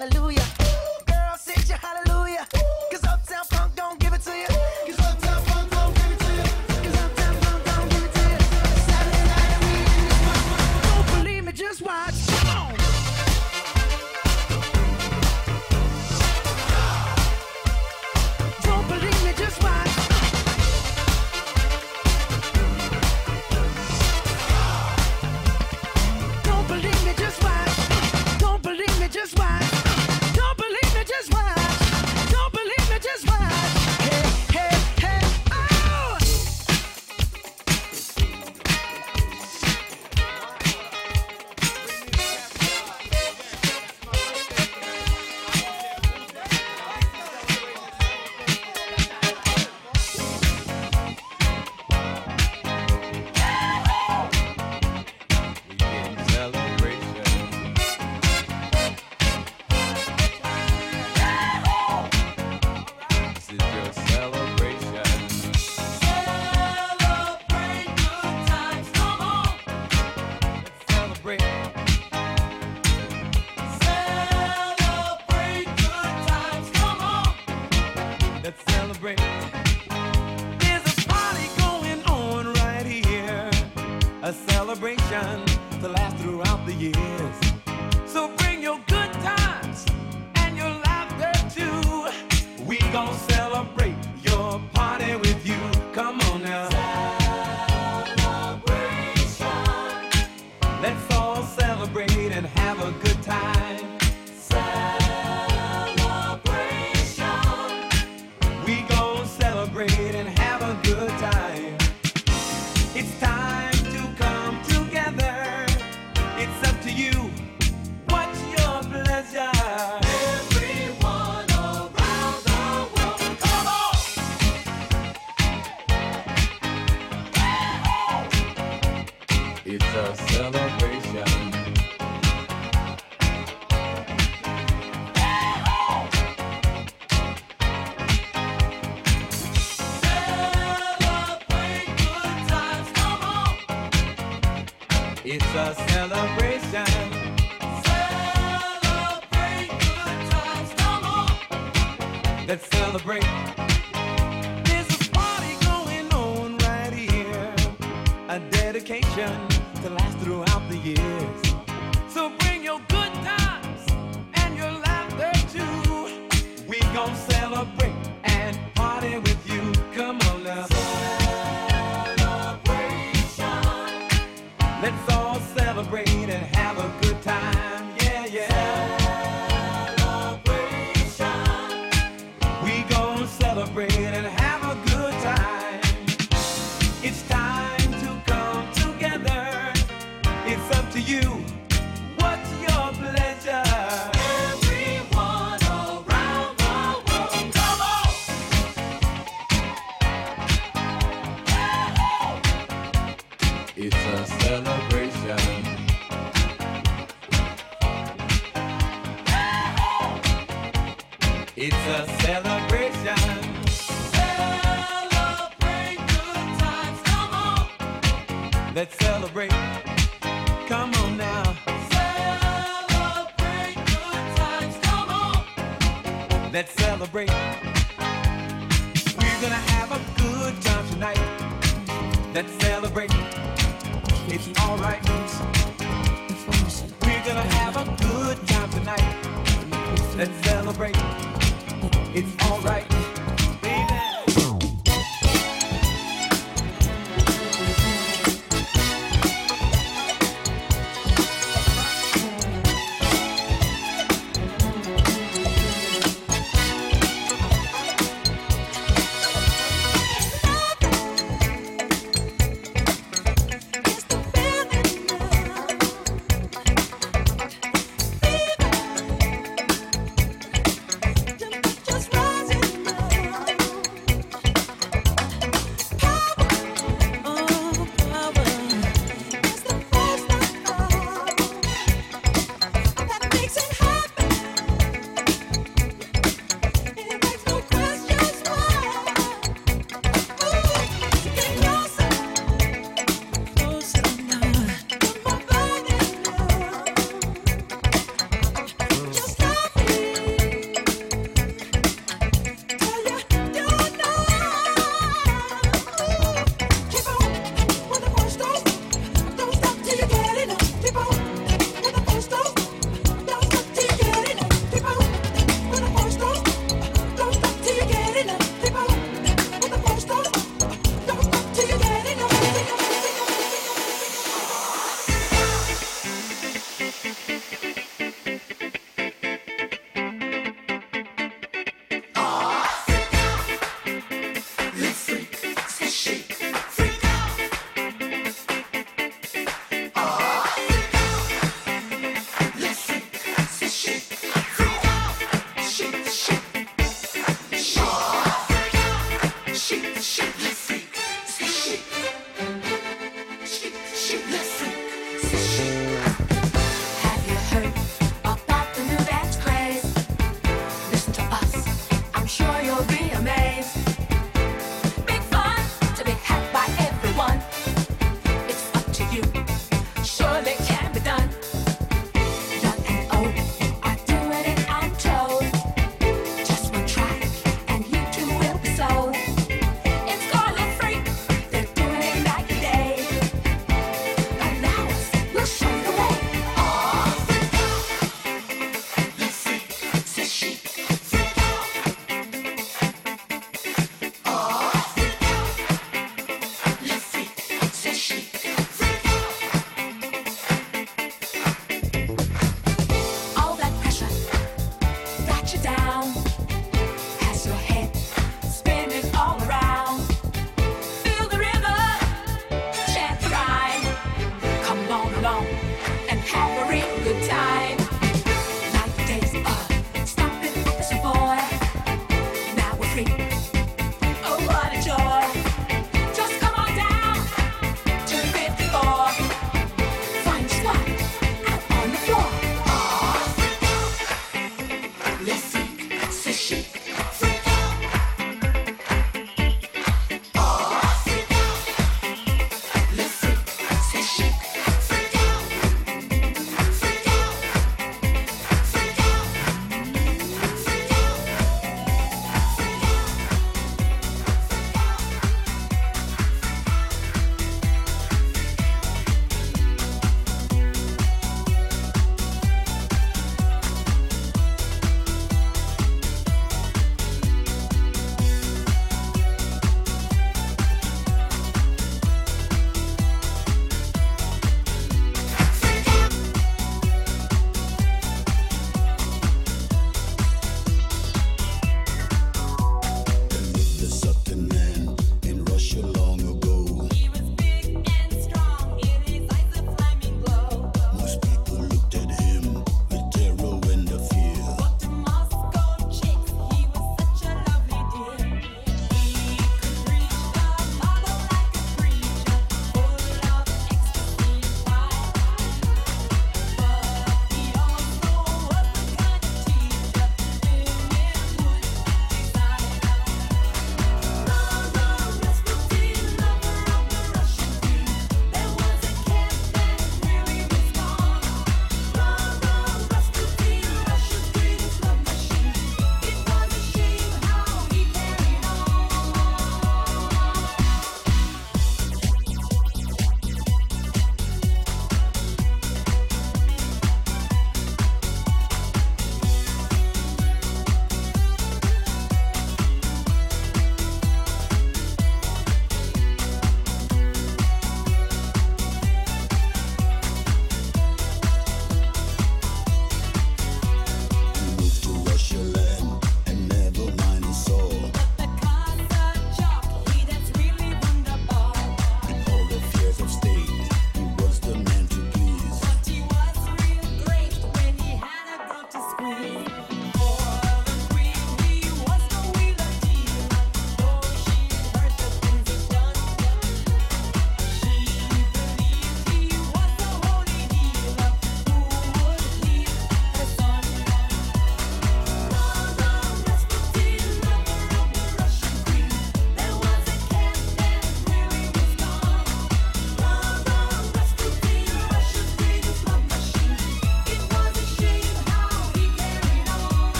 Don't It's a celebration. Celebrate good times, come on. Let's celebrate. There's a party going on right here. A dedication to last throughout the years. So bring your good times and your laughter too. We gon' celebrate.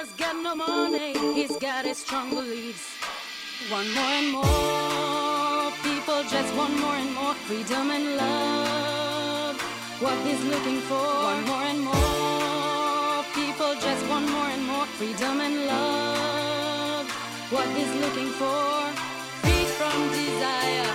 father's got no money, he's got his strong beliefs. One more and more people just want more and more freedom and love. What he's looking for. One more and more people just want more and more freedom and love. What he's looking for. Free from desire.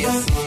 See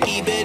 contagious. Monkey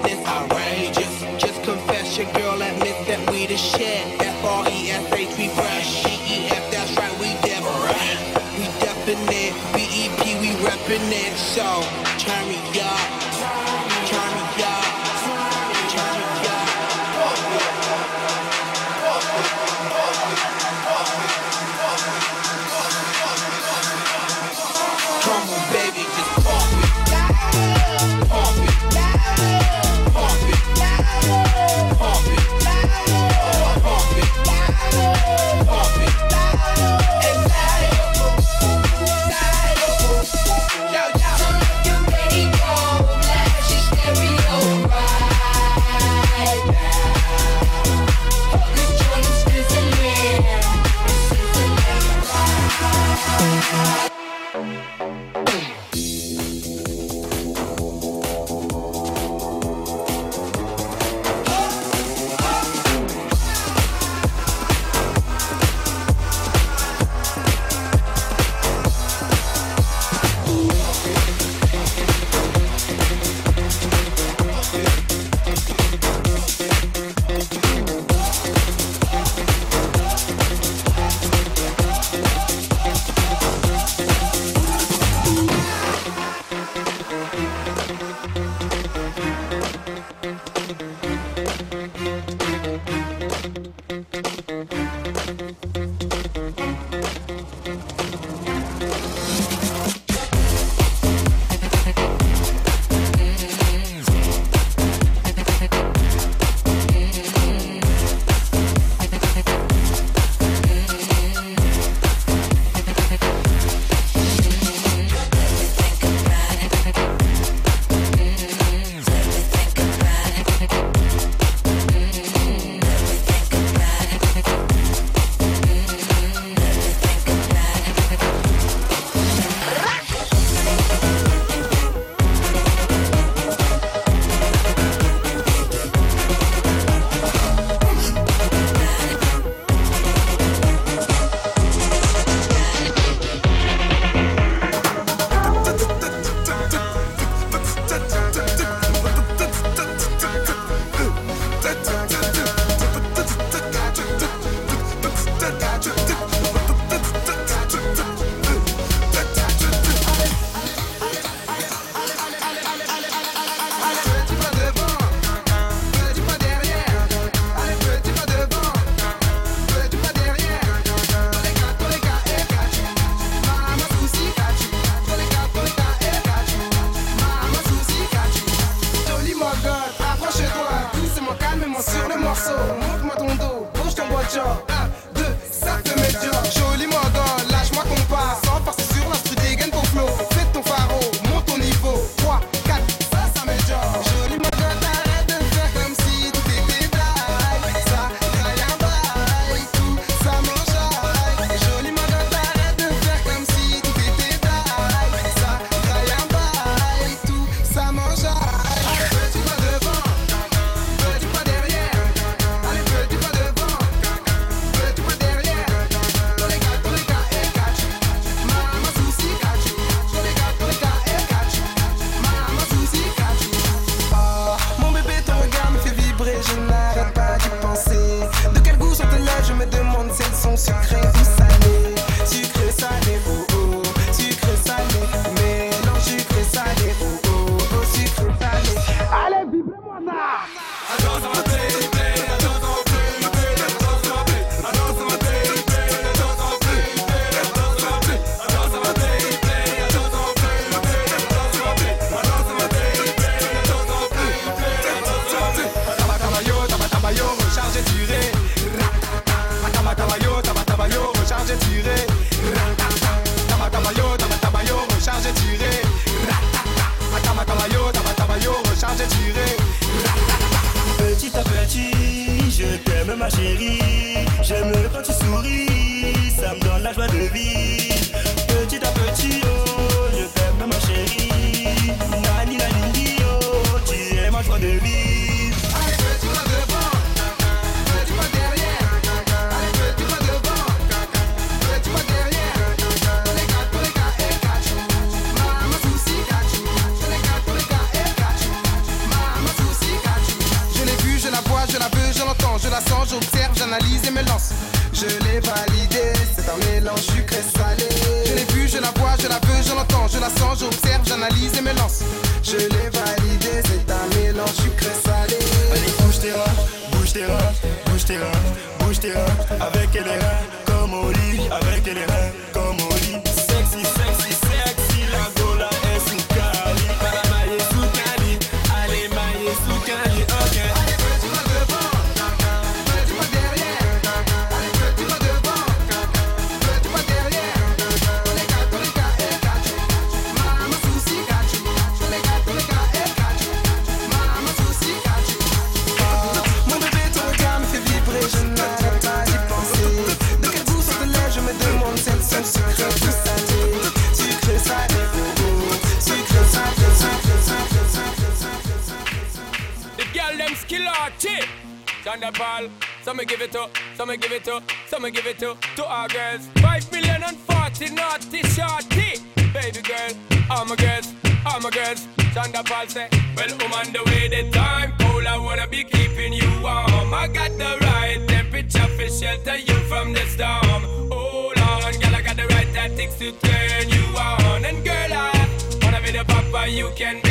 girls. Five million and forty naughty shorty. Baby girl, I'm a girl, I'm a girl. Sean da Paul say, Well, I'm on the way the time. All I wanna be keeping you warm. I got the right temperature for shelter you from the storm. Hold on, girl, I got the right tactics to turn you on. And girl, I wanna be the papa you can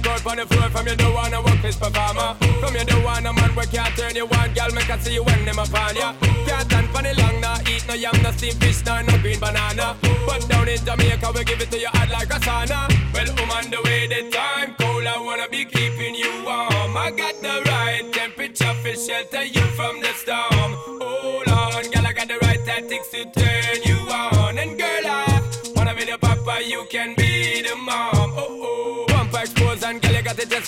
broke out on the floor from don't wanna work this performer. From don't wanna man we can't turn you on, girl, make I see you when them upon ya. Can't stand for the long, nah, eat no yam, no steam fish, nah, no green banana. But down in Jamaica, we give it to you hot like a sauna. Well, I'm on the way, the time cold, I wanna be keeping you warm. I got the right temperature for shelter you from the storm. Hold on, girl, I got the right tactics to turn you on. And girl, I wanna be the papa you can be.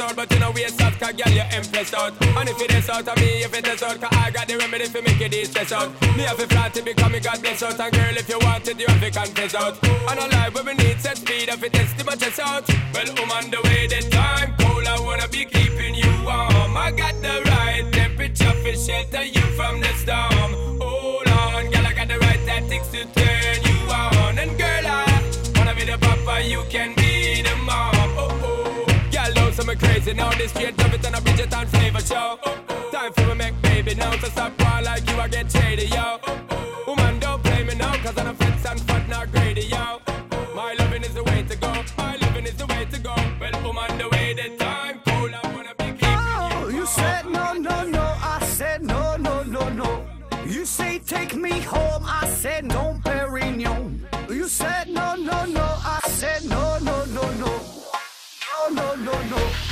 out, but you know we soft, cause girl, you impressed out. And if it is out of me, if it is out, cause I got the remedy for make it stress out. Me have a flat to become me God bless out, and girl, if you want it, you have to confess out. And a life where we need set speed, if it is to my chest out. Well, I'm on the way, the time cold, I wanna be keeping you warm. I got the right temperature for shelter you from the storm. so me crazy now. This straight love it and a Bridgerton flavor show. Time for me make baby now. So stop war like you, I get shady, yo. Woman, don't play me now, cause I'm a fits and fat, not greedy, yo. My loving is the way to go. My loving is the way to go. Well, woman, the way that time cool, I wanna be keeping oh, you. you said no, no, no. I said no, no, no, no. You say take me home. I said no, Perignon. You said no, no, no.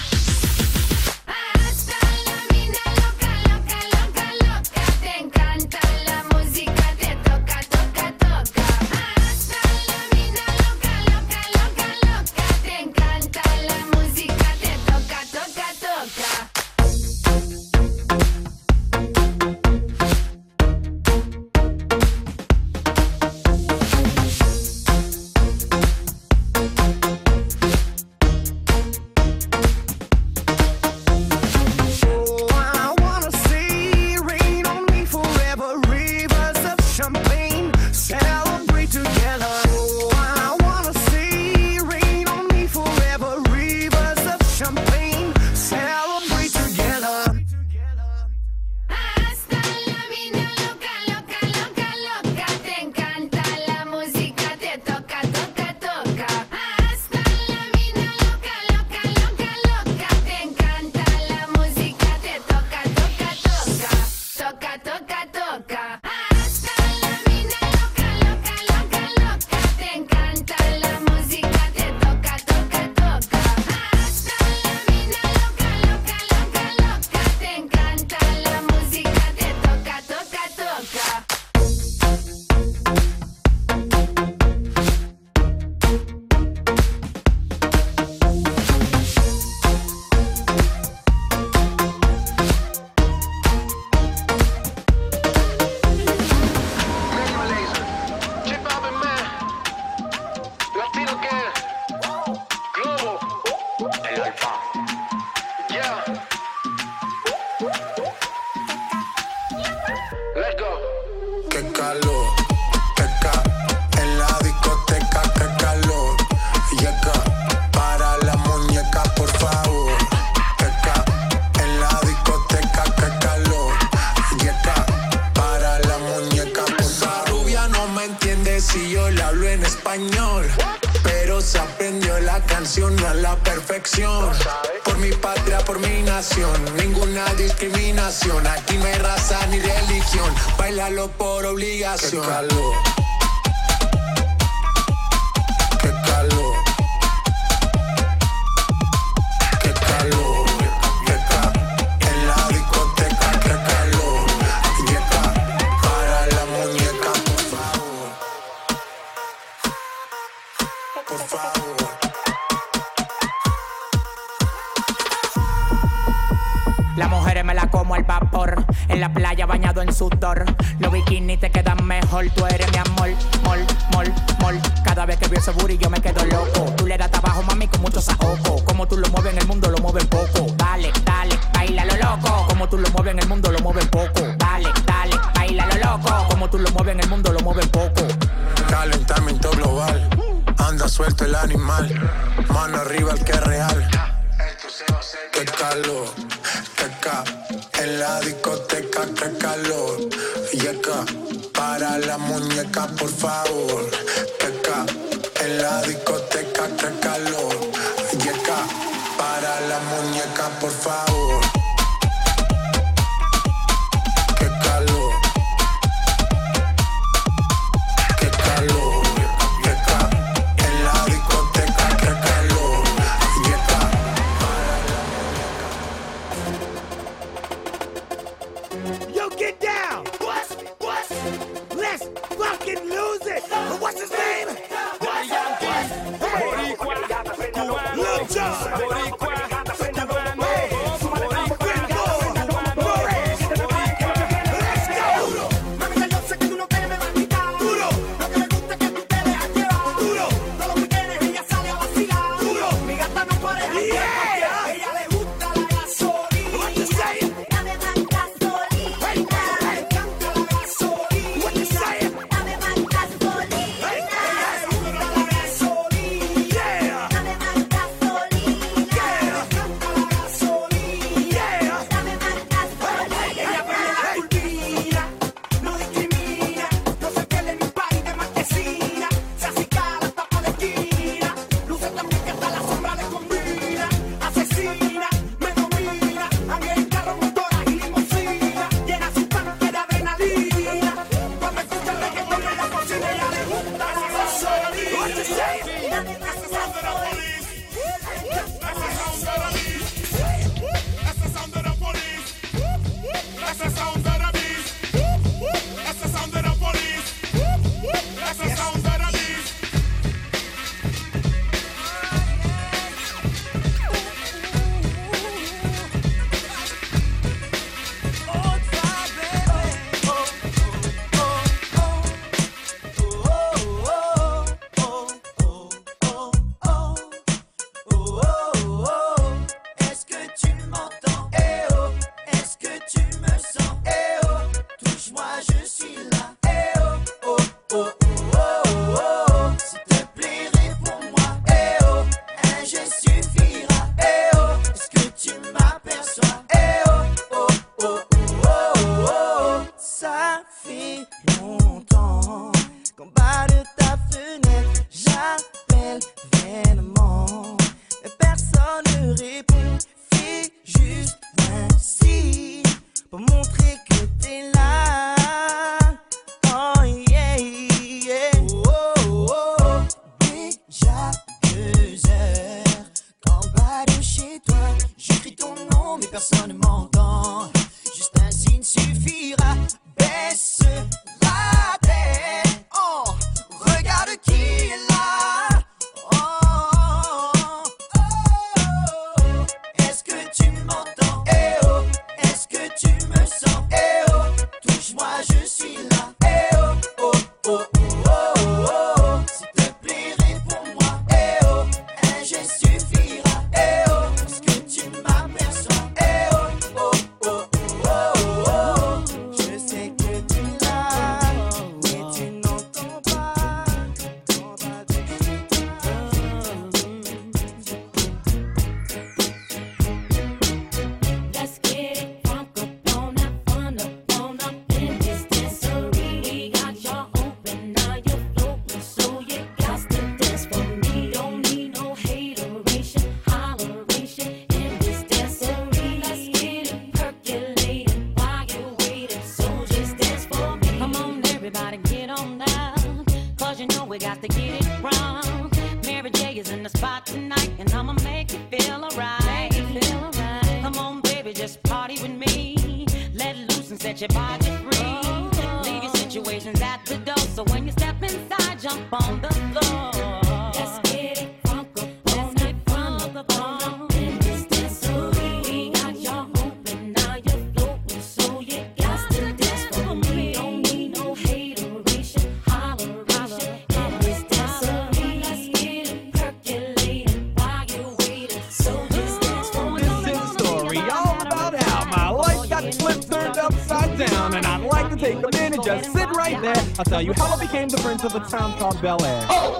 I'll tell you how I became the prince of a town called Bel Air. Oh.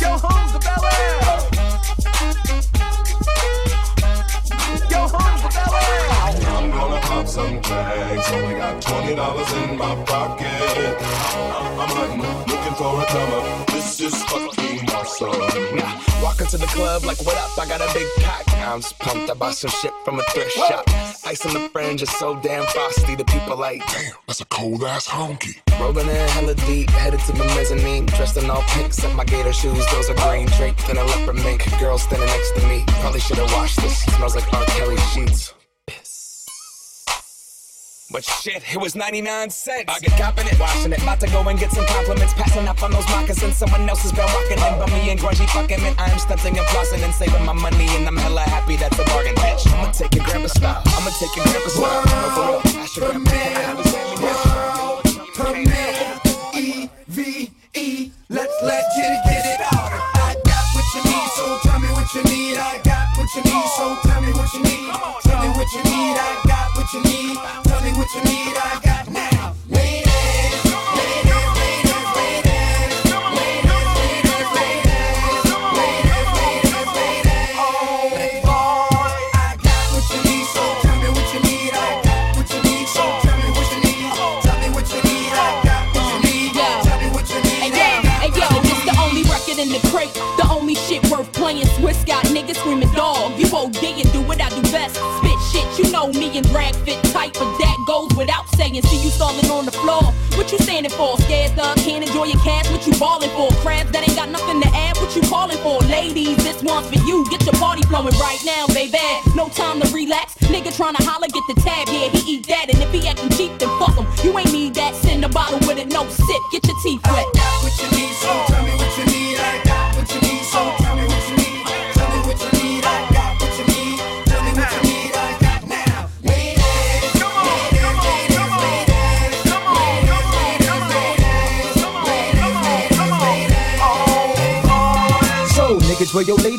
Go home to Bel Air. Go home to Bel Air. I'm gonna pop some tags. Only got twenty dollars in my pocket. I'm hunting, looking for a comer. This is fucking awesome. Nah, walk into the club like, what up? I got a big cock. I'm just pumped. I bought some shit from a thrift shop. Ice on the fringe is so damn frosty. The people like, damn, That's a cold ass honky. rolling in hella deep, headed to the mezzanine. Dressed in all pink, set my gator shoes. Those are green draped in a leopard mink. Girl standing next to me. Probably should have washed this. Smells like R. Kelly sheets. Shit, it was 99 cents. I get copping it, washing it. About to go and get some compliments. Passing up on those moccasins. Someone else has been walking in. But me and grungy fucking it. I'm stunting and flossing and saving my money. And I'm hella happy that's a bargain, bitch. I'ma take your grandpa style. I'ma take your grandpa style. No, for real. Ask your grandpa.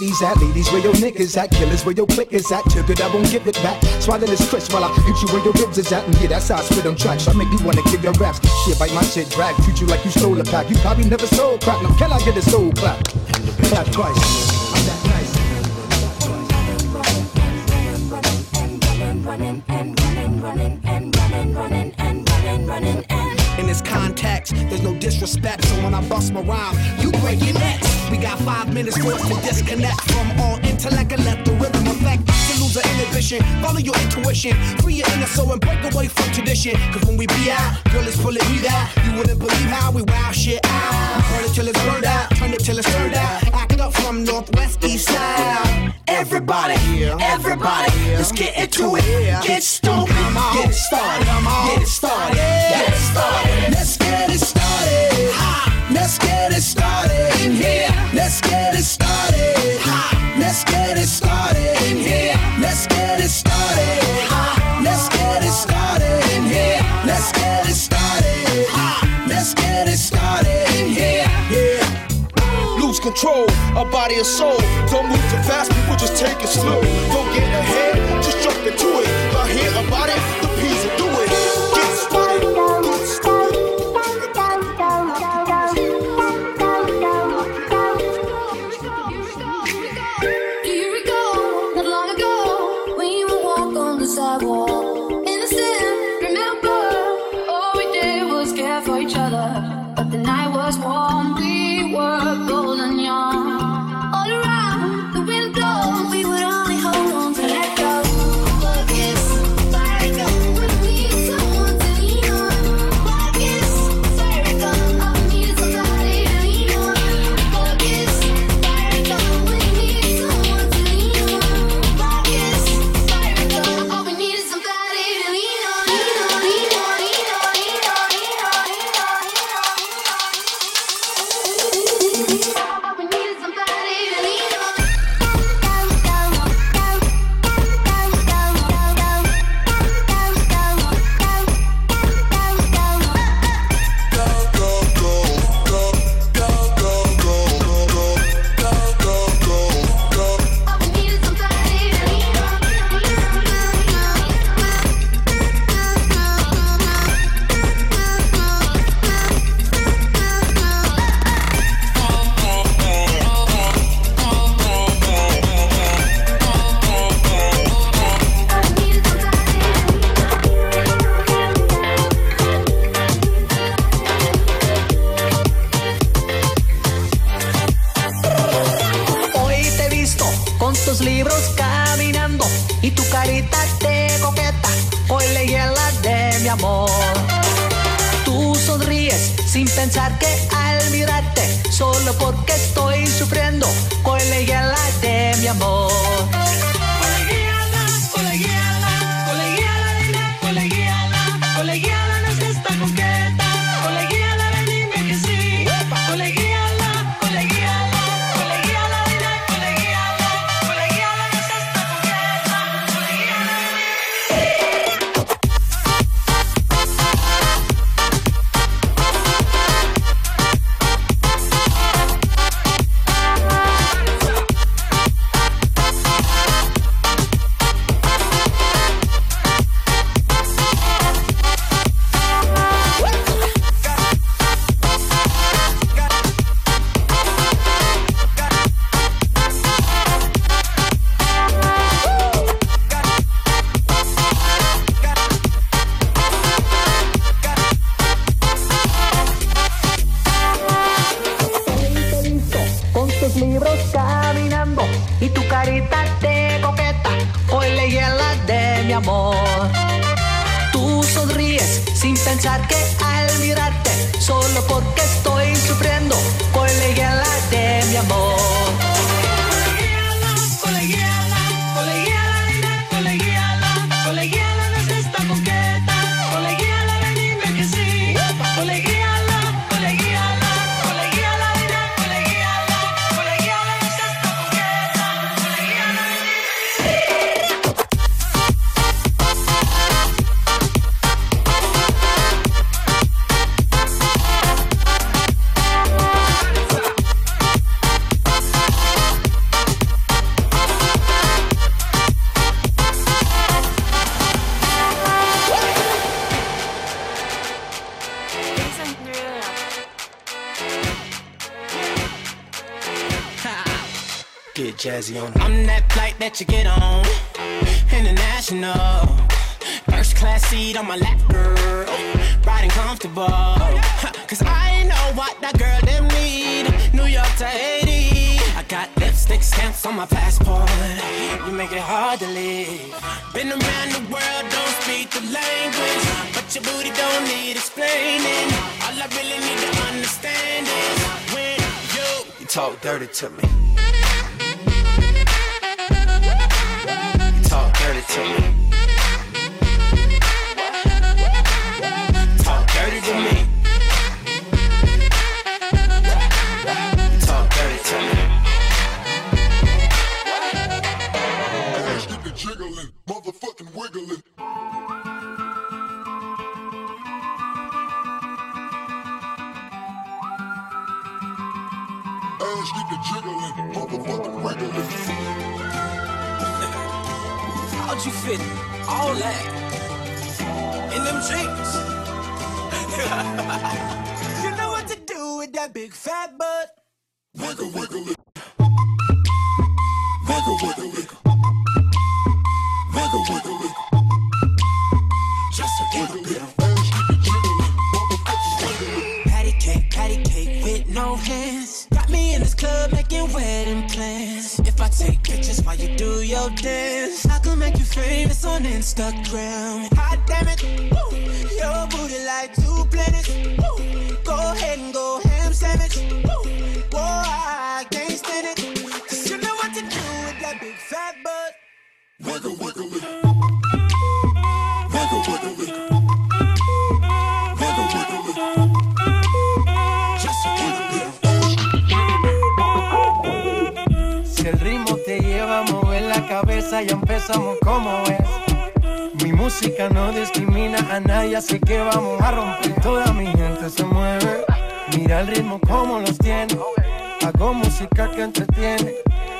Ladies at, ladies where your niggas at, killers where your click is at. Took it, I won't give it back. Swallow this crisp while I hit you where your ribs is at. And yeah, that's how I spit on tracks. I make you wanna give your raps. Shit, bite my shit, drag, treat you like you stole a pack. You probably never sold crack. Now can I get a soul clap? Clap twice. I'm that nice. In this context, there's no disrespect, so when I bust my rhyme, got five minutes for us to disconnect from all intellect and let the rhythm affect. To lose the inhibition, follow your intuition, free your inner soul and break away from tradition. Cause when we be out, girl, it's full of heat out. You wouldn't believe how we wow shit out. Burn it till it's burned out, turn it till it's turned out. Act up from northwest, east side. Everybody, everybody, let's get into it. Get stupid, get it started, get it started, get it started. Let's Let's get it started. Let's get it started in here. Let's get it started. Let's get it started in here. Let's get it started. Let's get it started in here. Lose control, a body and soul. Don't move too fast, people just take it slow. Don't get ahead, Si el ritmo te lleva a la cabeza, ya empezamos como es. Mi música no discrimina a nadie, así que vamos a romper. Toda mi gente se mueve. Mira el ritmo como los tiene. Hago música que entretiene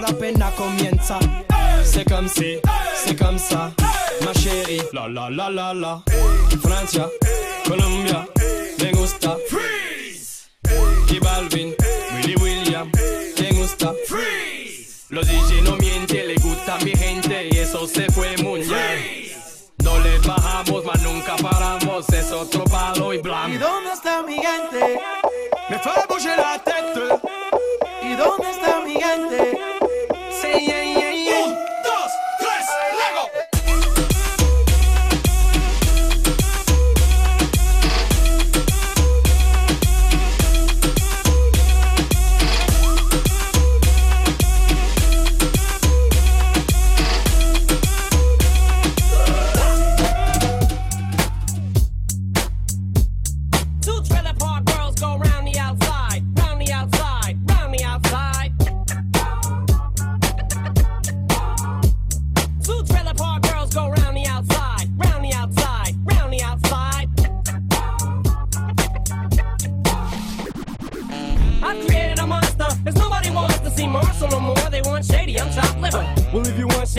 la peine à comienza. C'est comme si, c'est comme ça, ma chérie. La la la la la. Francia, Colombia, me gusta. Freeze. Y Balvin, Willy William, me gusta. Freeze.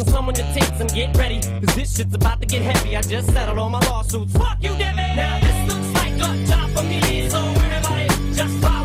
and someone to tits and get ready. Cause this shit's about to get heavy. I just settled all my lawsuits. Fuck you, Debbie! Now this looks like a job for me, so everybody just pop.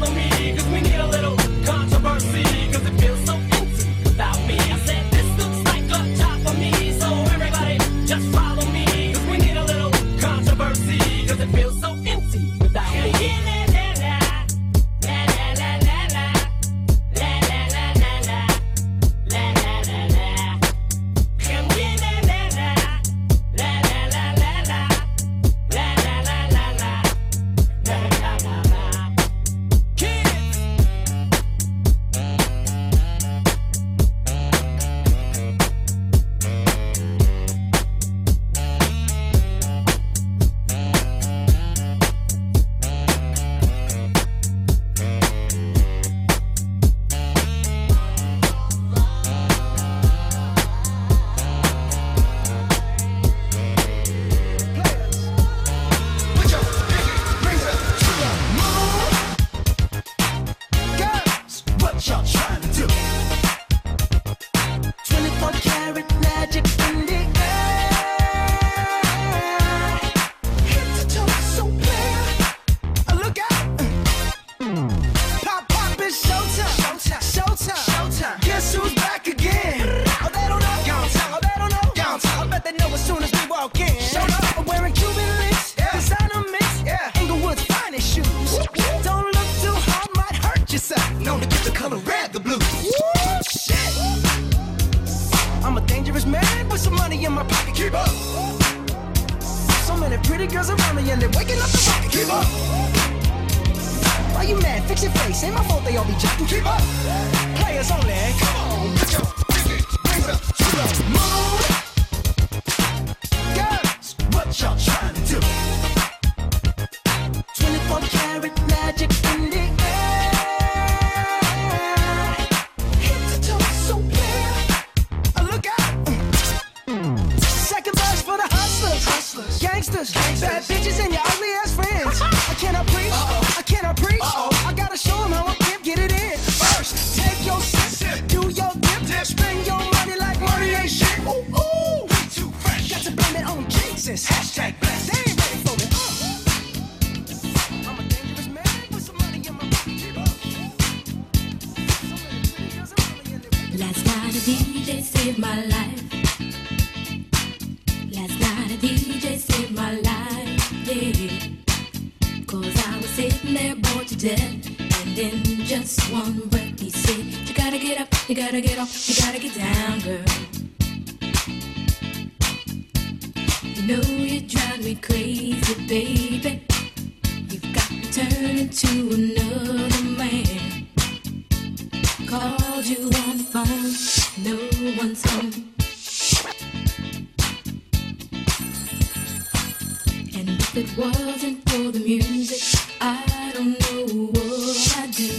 If it wasn't for the music, I don't know what I'd do.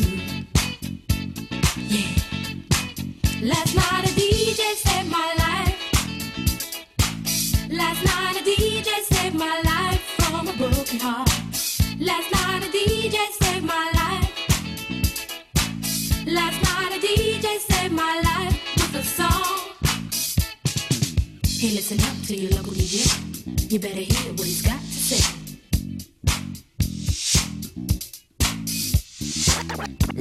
Yeah. Last night a DJ saved my life. Last night a DJ saved my life from a broken heart. Last night a DJ saved my life. Last night a DJ saved my life with a song. Hey, listen up to your local DJ. You better hear what he's got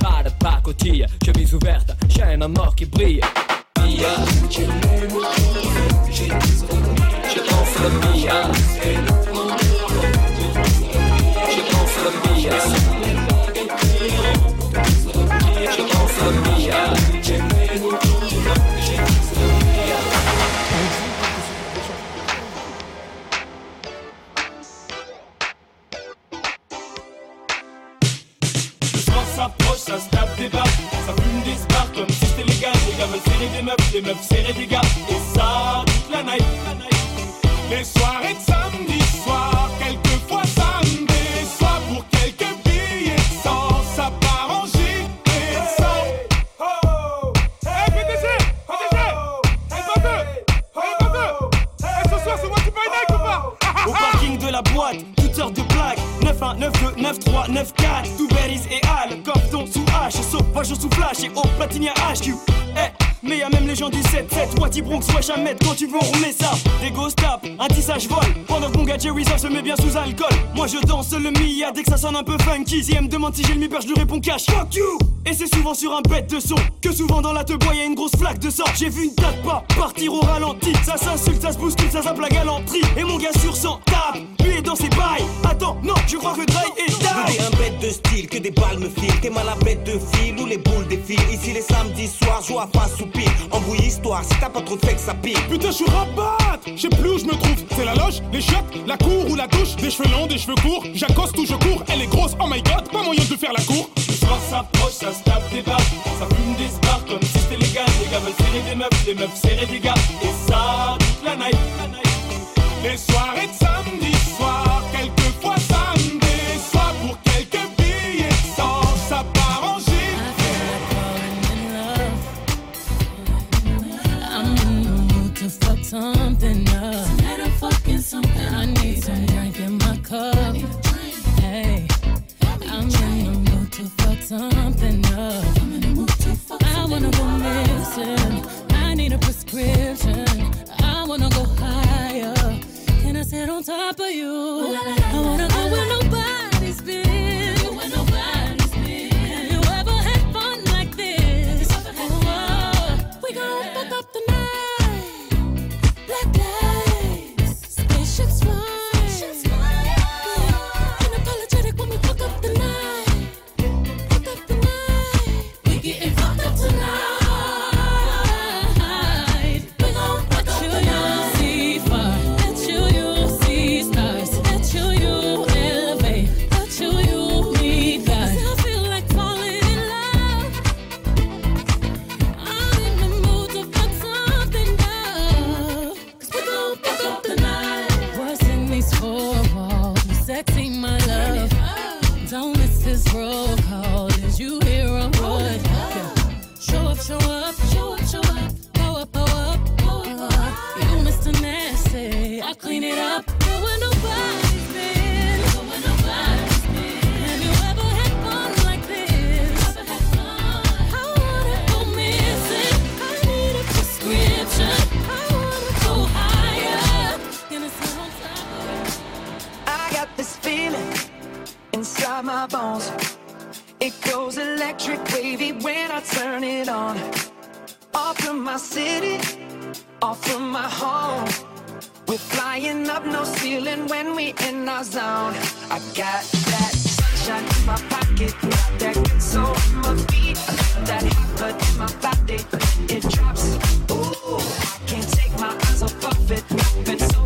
Para pacotia, je vis ouverte, j'ai un que brilha. brille dès que ça sonne un peu funky Si elle me demande si j'ai le mi-père je lui réponds cash. Fuck you. Et c'est souvent sur un bête de son Que souvent dans la te bois y'a une grosse flaque de sang. J'ai vu une date pas partir au ralenti. Ça s'insulte, ça se bouscule, ça zappe la galanterie Et mon gars sur 100 tape, lui est dans ses bails Attends, non, je crois que Dry est die un bête de style, que des balles me filent. T'es mal à bête de fil ou les boules défilent. Ici les samedis soirs, joue à face ou pile. Embrouille histoire, si t'as pas trop de fait que ça pile. Putain, je suis rabat Je sais plus où je me trouve. C'est la loge, les chiottes, la cour ou la douche. Des cheveux longs, des cheveux courts. J'accoste ou je cours. Elle est grosse, oh my god, pas moyen de faire la cour. Le soir s'approche, ça se tape des barres. Ça fume des spars comme si c'était légal. Les gars veulent serrer des meufs, les meufs serrer des gars. Et ça, toute la night. Les soirées de samedi on top of you? I wanna go where nobody's It goes electric wavy when I turn it on. Off from my city, off from my home. We're flying up no ceiling when we in our zone. I got that sunshine in my pocket, that good soul in my feet, that hot blood in my body. It drops, ooh, I can't take my eyes off of it. Been so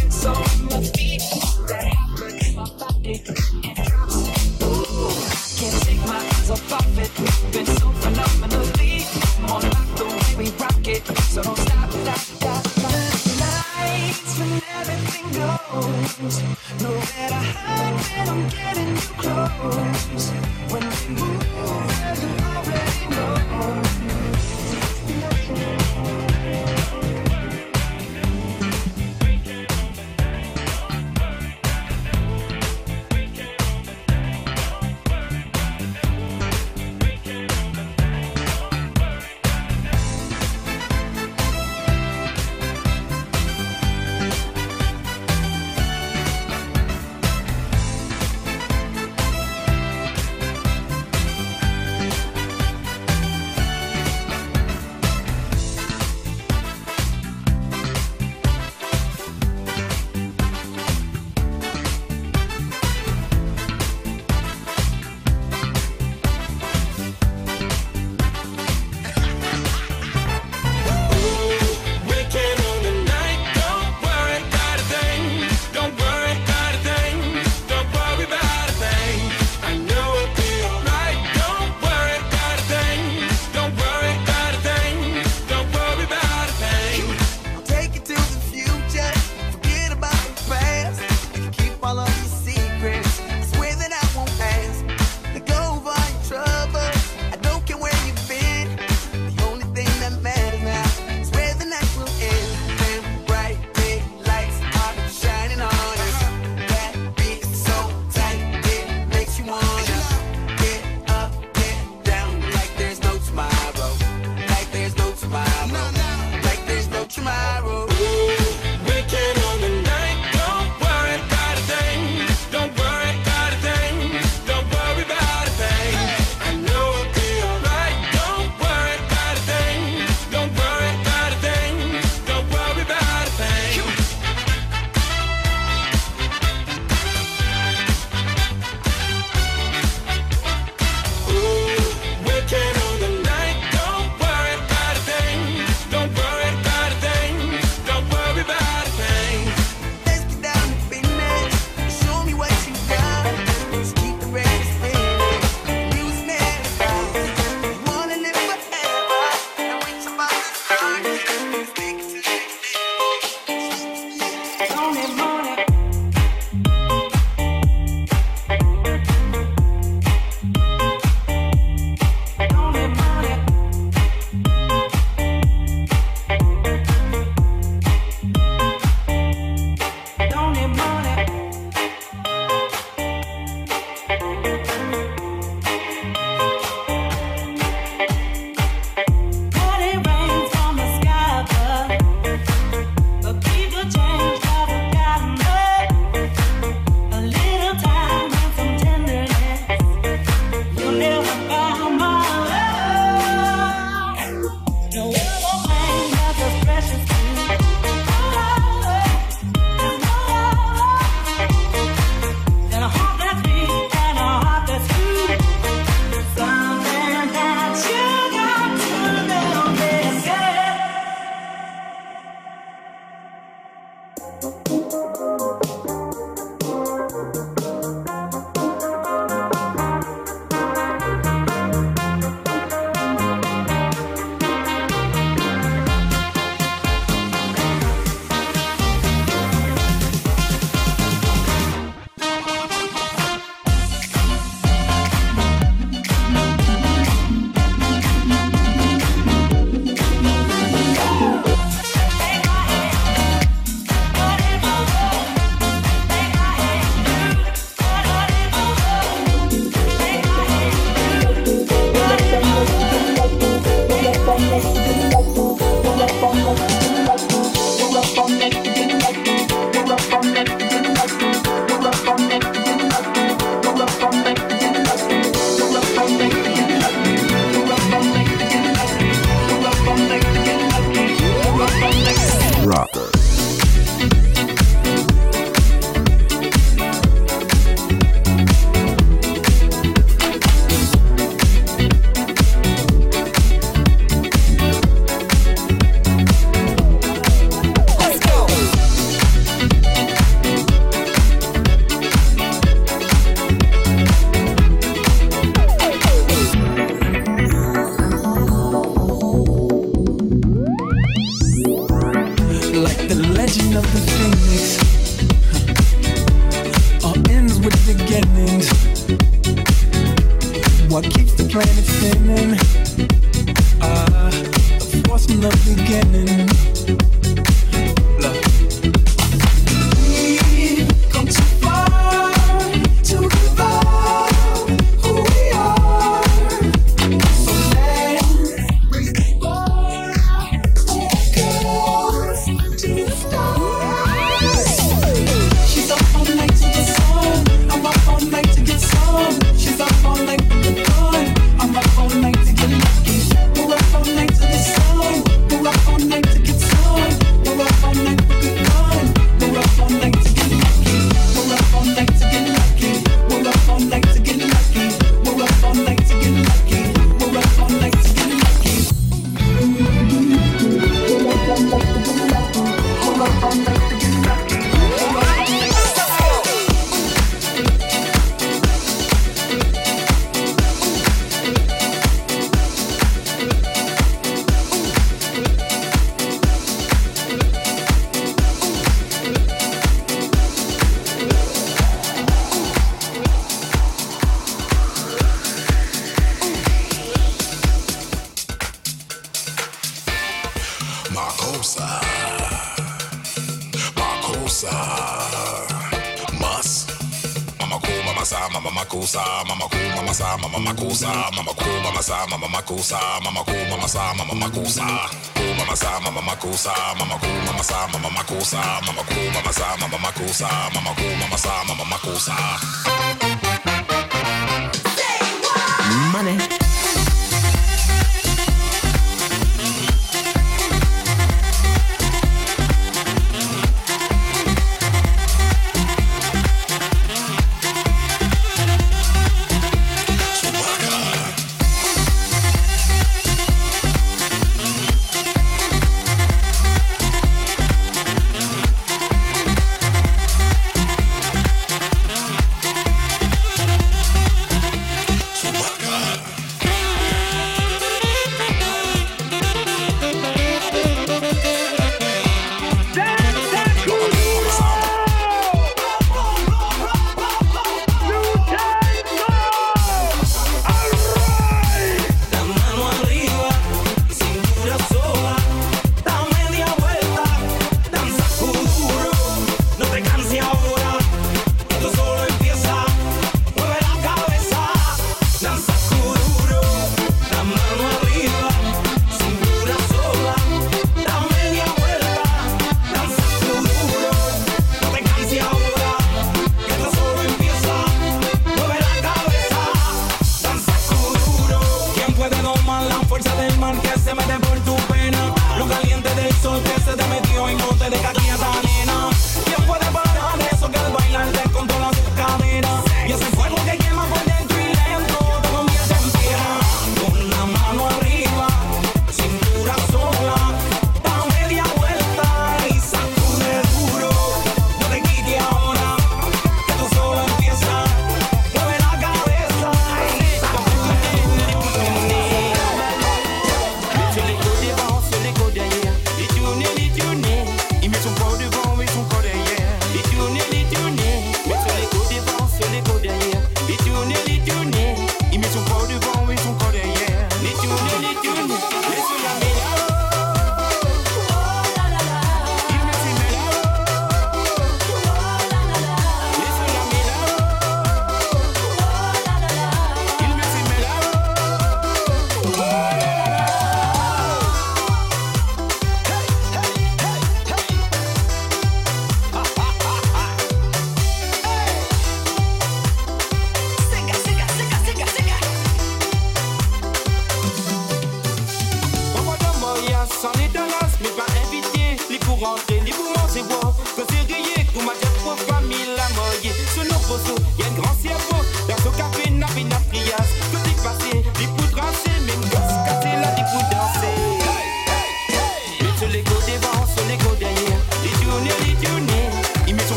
mama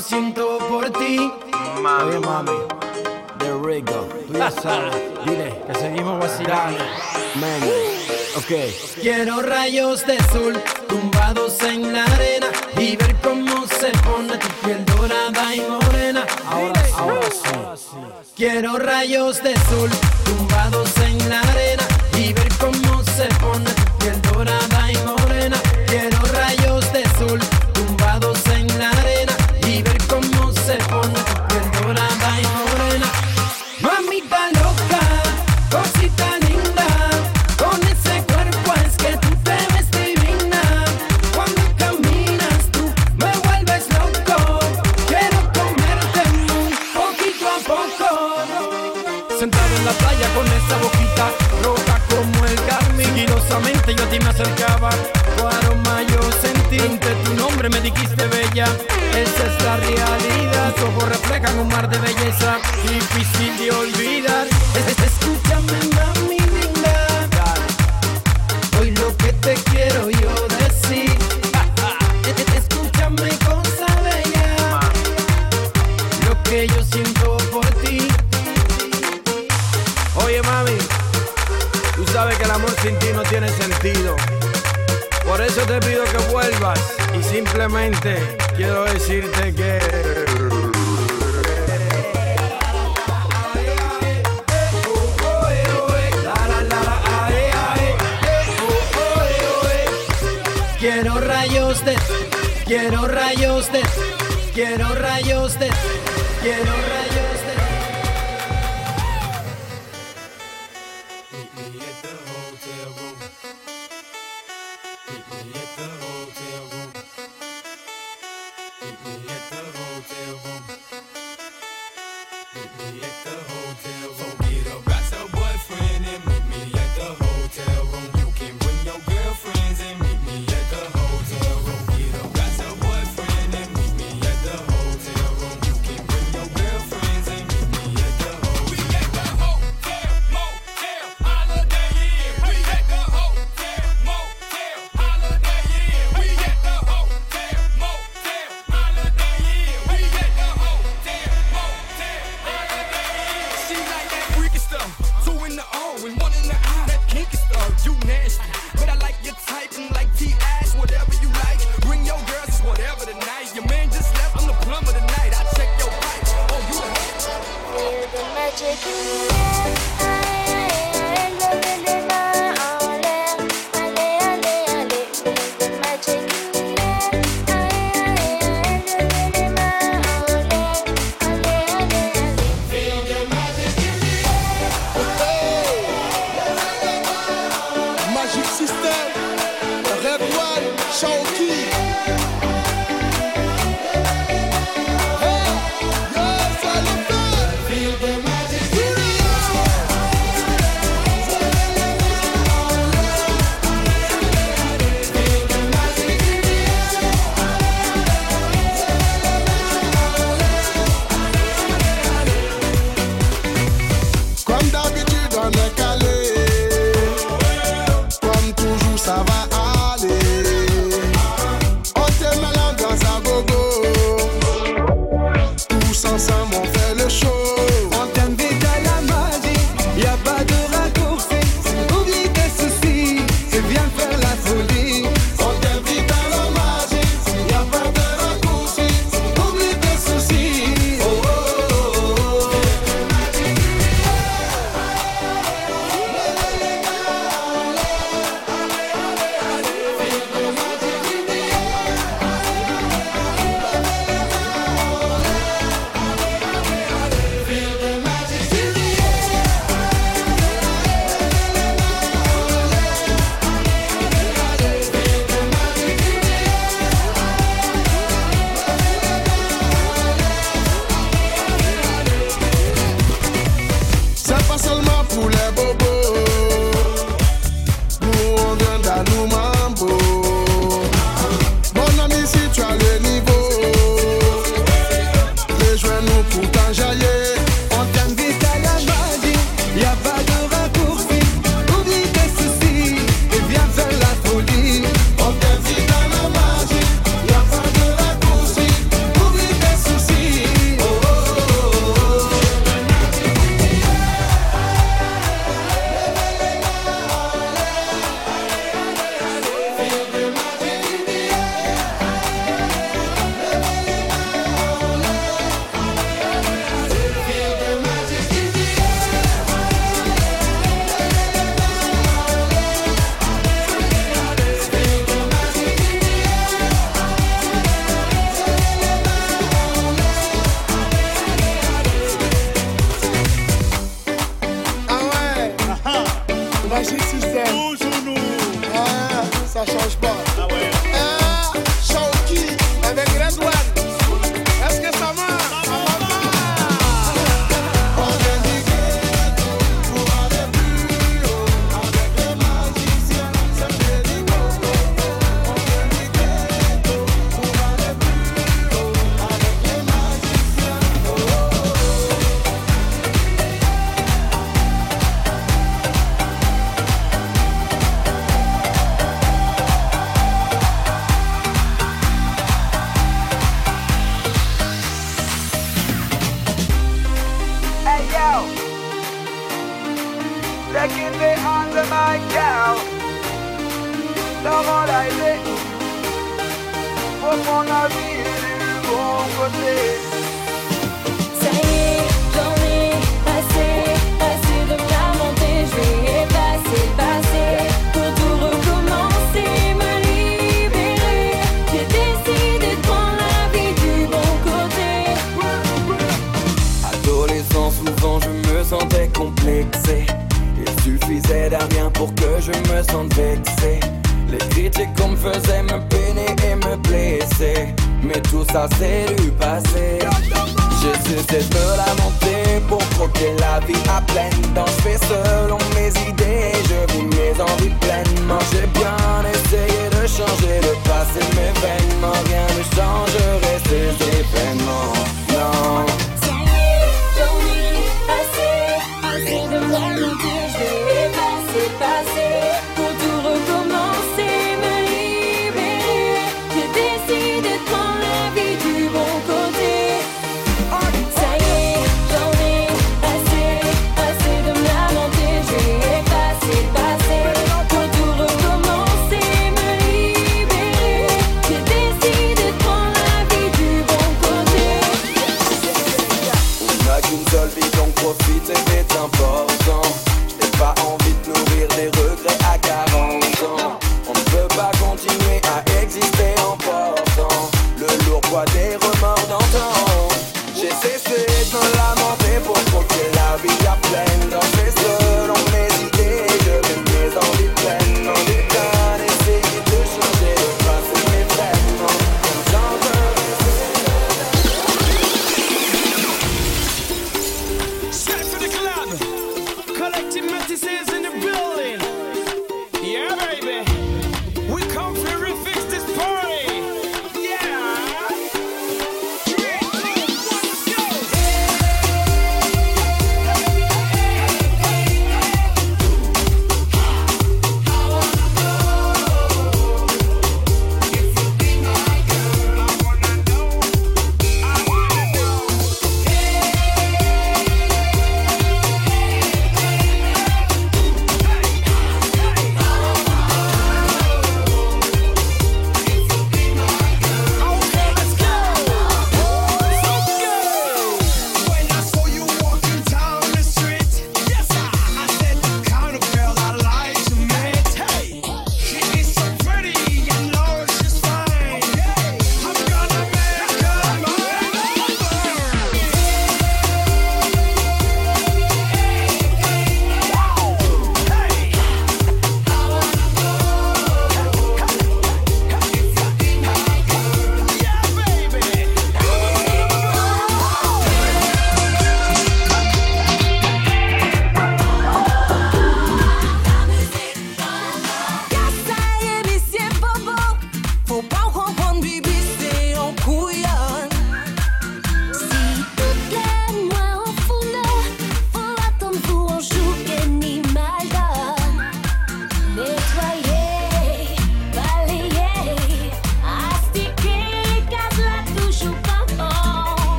siento por ti. Mami, Oye, mami, de Rigo. Dile que seguimos vacilando. Man, ok. Quiero rayos de sol tumbados en la arena y ver cómo se pone tu piel dorada y morena. Ahora, ahora sí. Quiero rayos de sol.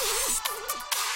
Thank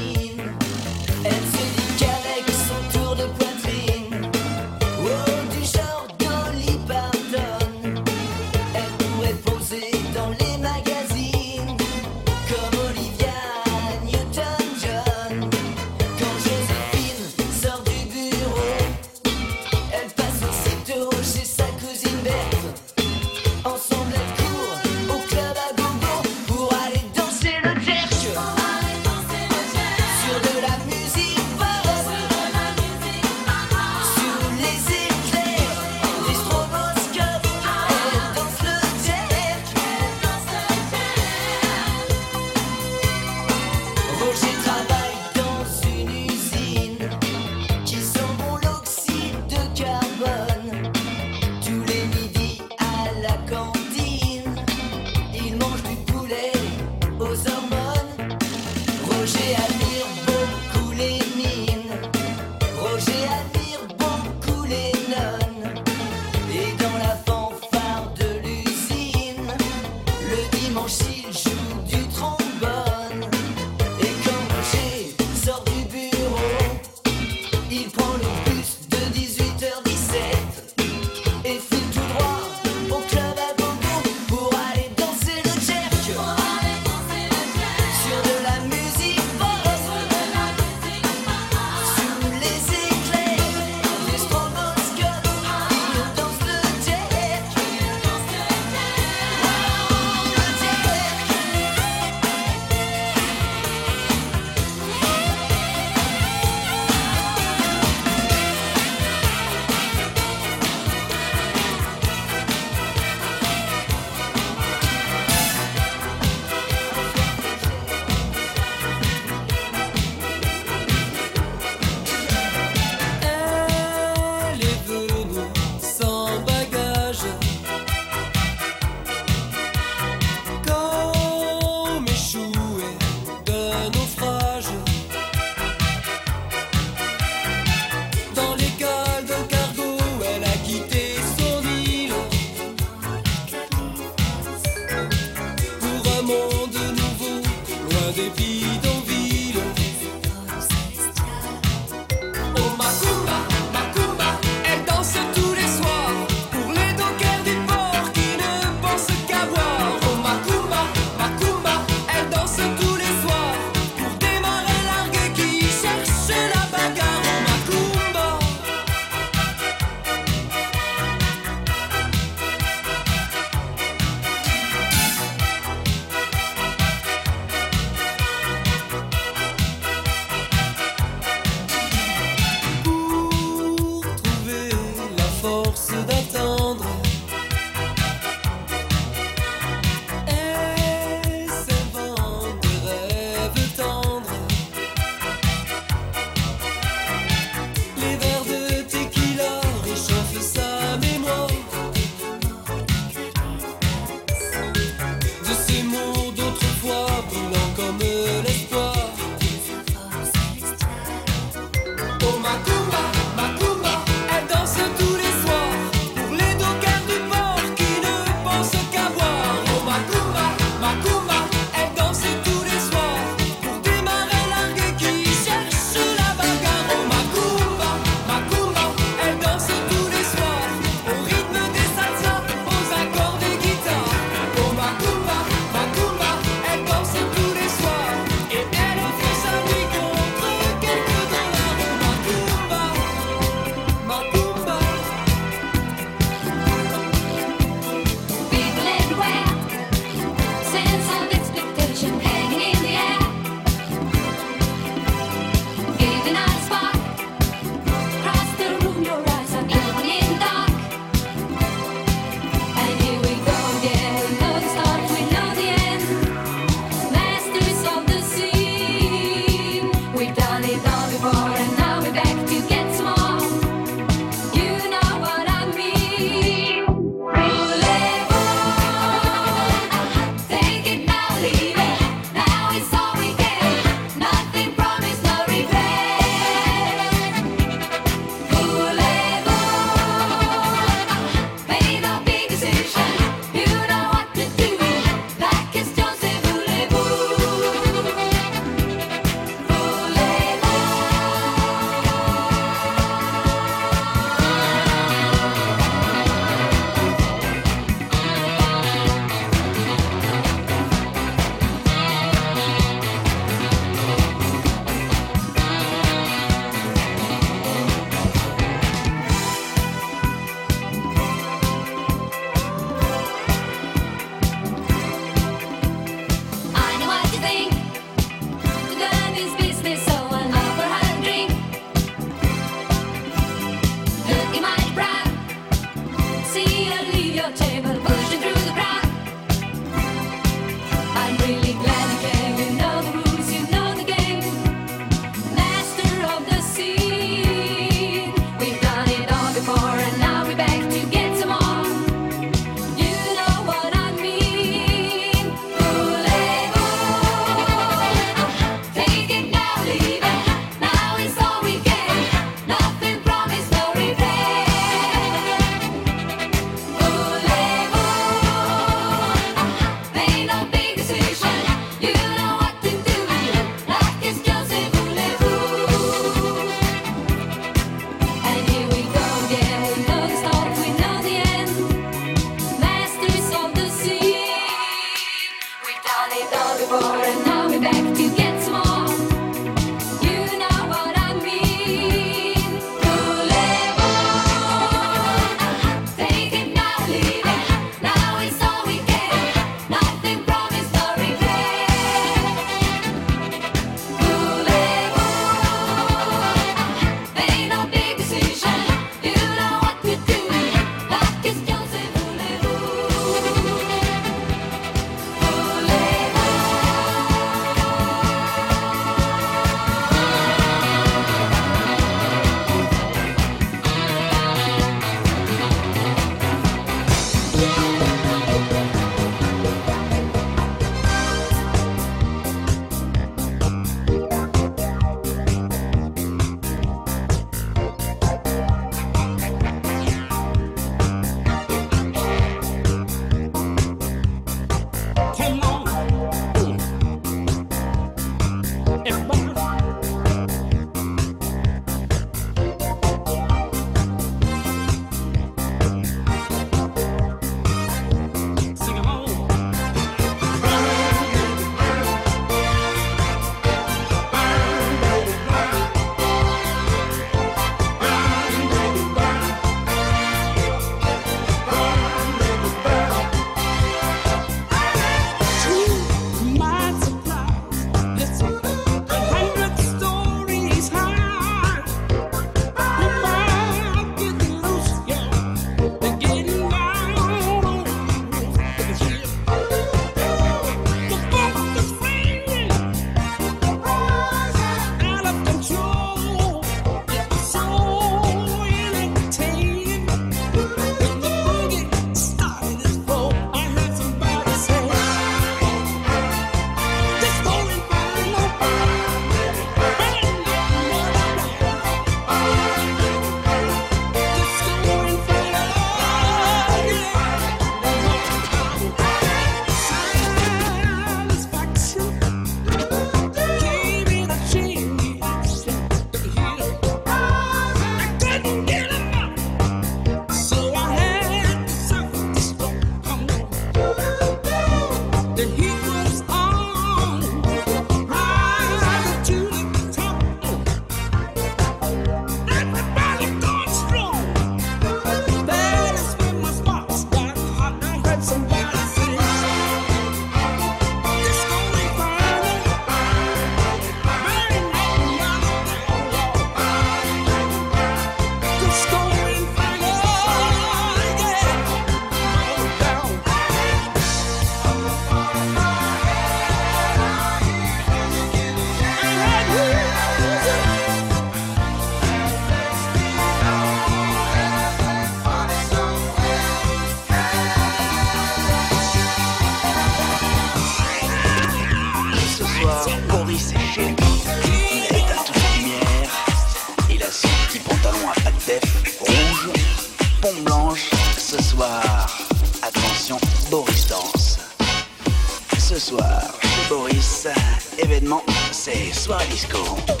c'est soir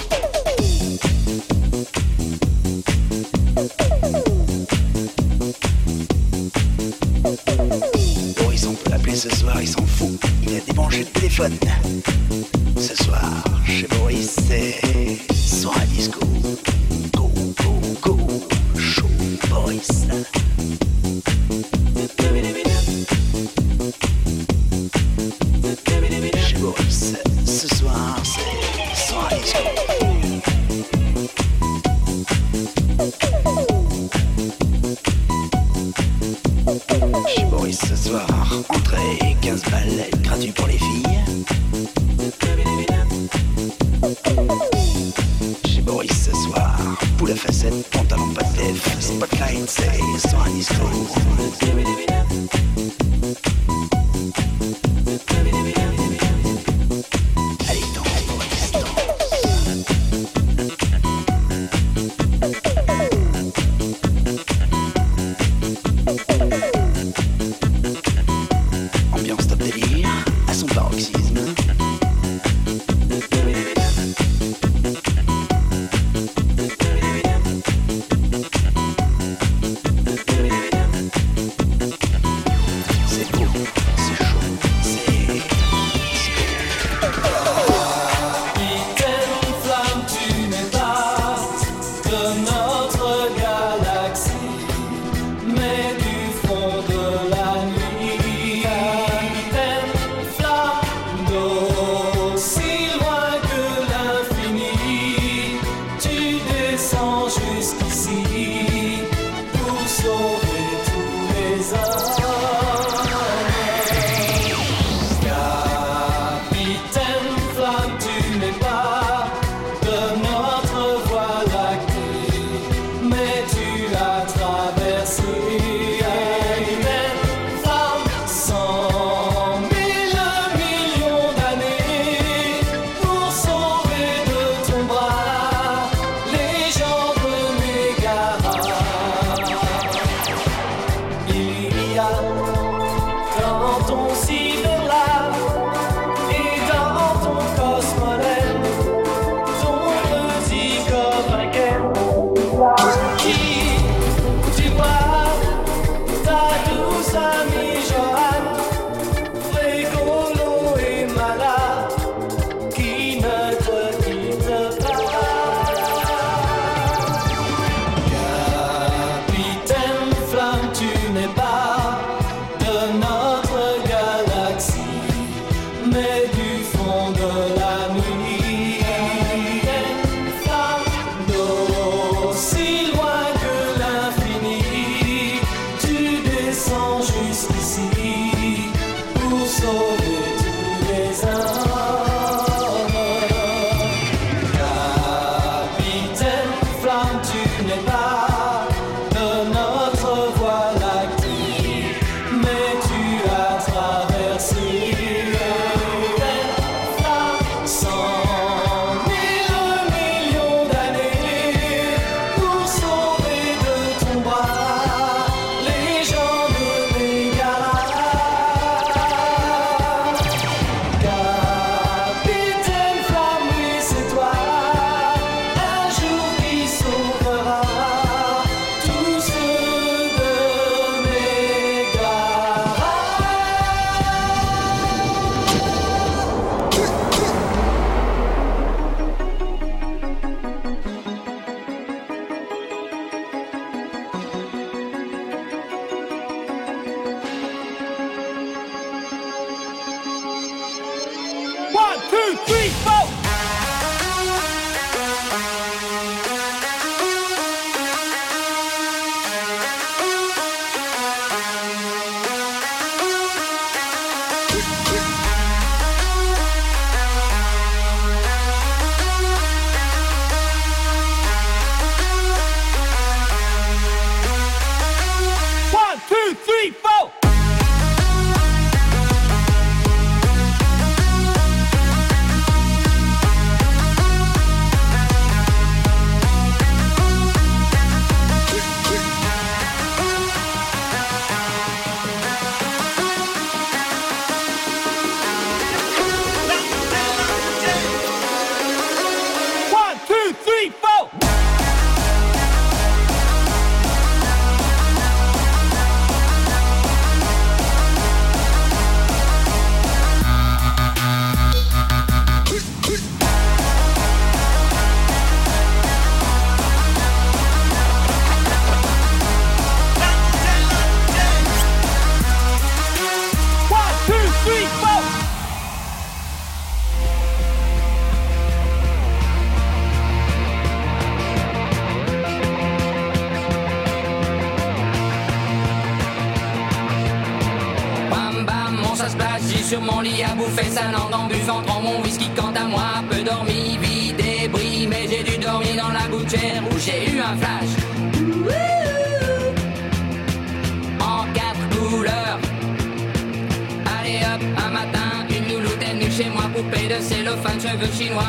un matin, une nouloute est venue chez moi, poupée de cellophane, cheveux chinois,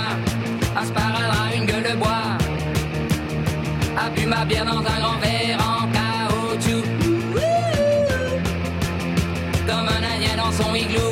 asparadrap, une gueule de bois, a bu ma bière dans un grand verre en caoutchouc, comme un alien dans son igloo.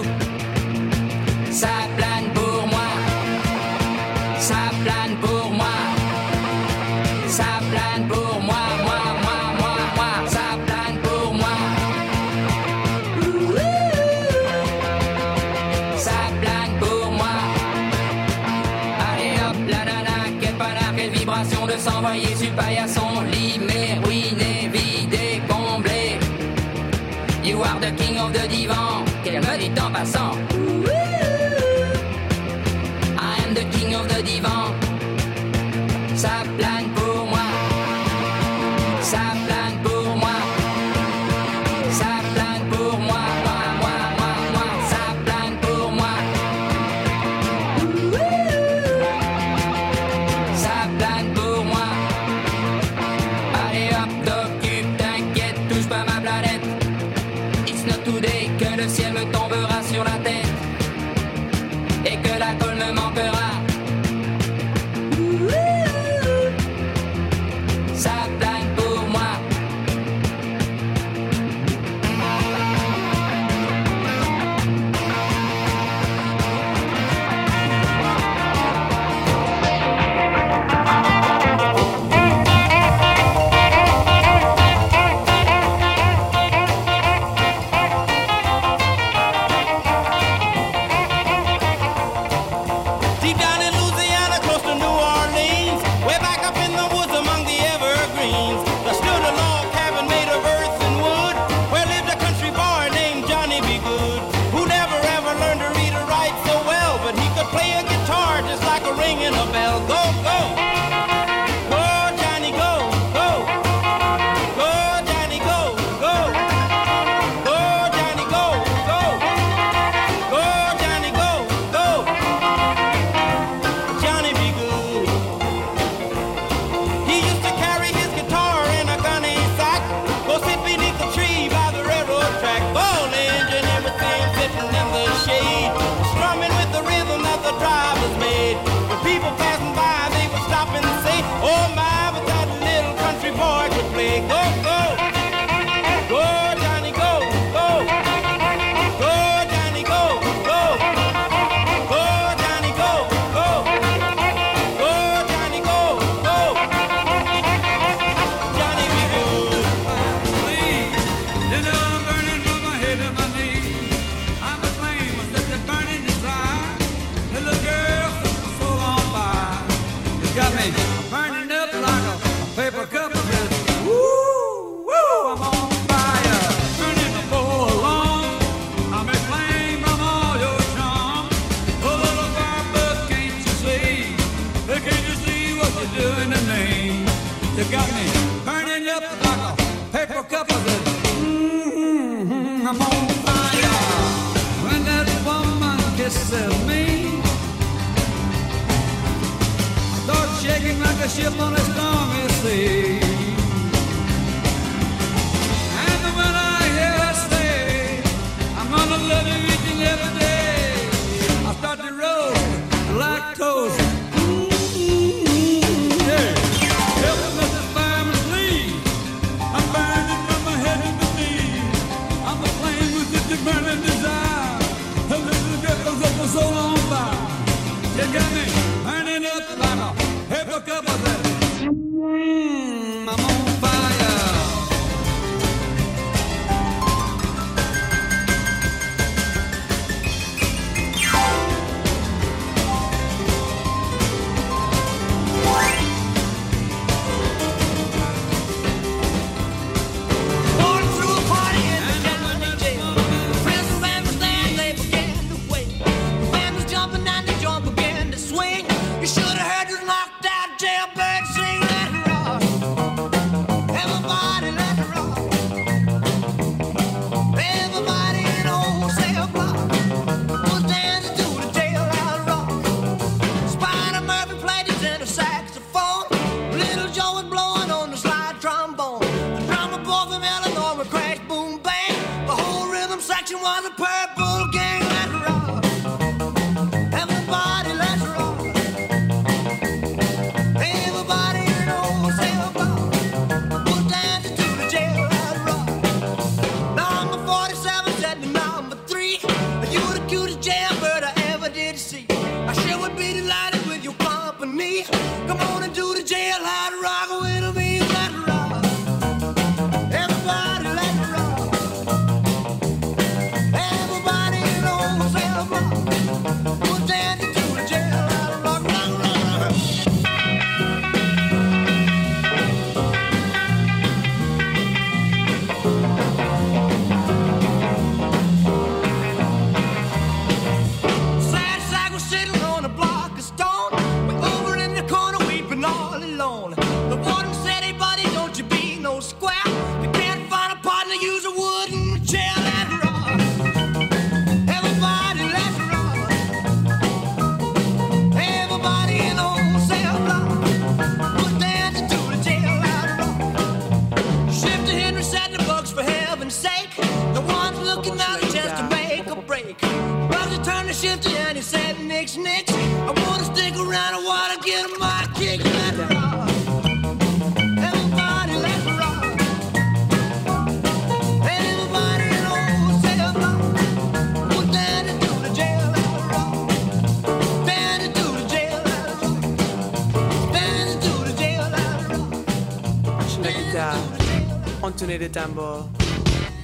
les.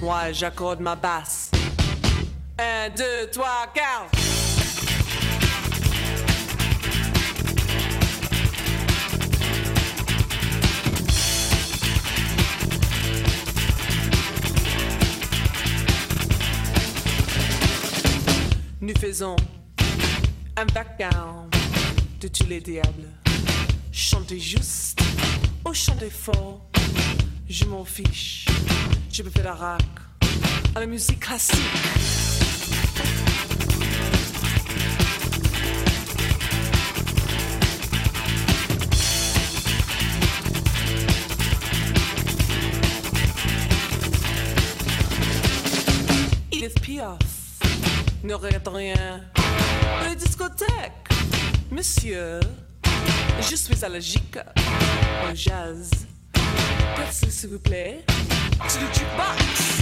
Moi, j'accorde ma basse. Un, deux, trois, quatre. Nous faisons un background de tous les diables. Chantez juste, oh chantez fort je m'en fiche. Je me fais la rac à la musique classique. Edith Piaf ne regrette rien. Les discothèques, monsieur, je suis allergique au jazz s'il vous plaît, sur le jukebox.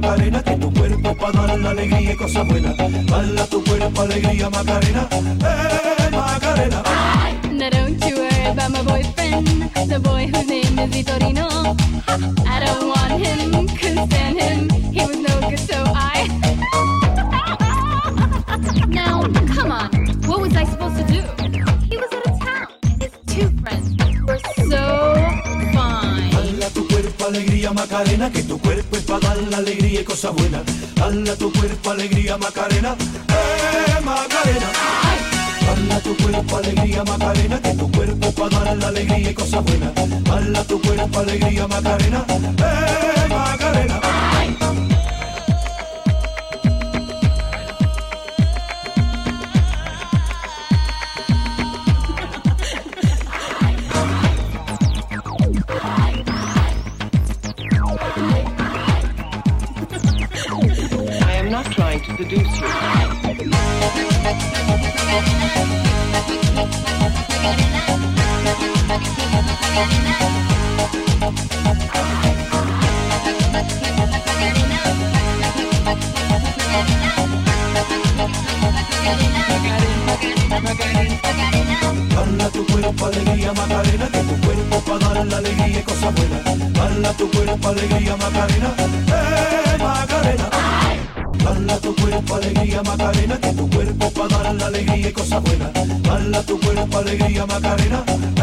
Macarena, que tu cuerpo para dar la alegría y cosas buenas. Tu cuerpo alegría, Macarena, eh, Macarena. Now don't you worry about my boyfriend, the boy whose name is Vitorino. I don't want him, couldn't stand him, he was no good, so I. Macarena, que tu cuerpo es para dar la alegría y cosas buenas. Dale tu cuerpo alegría, Macarena, eh, Macarena. Dale a tu cuerpo alegría, Macarena, que tu cuerpo es para dar la alegría y cosas buenas. Dale tu cuerpo alegría, Macarena, eh, Macarena. Ay. alegría Macarena.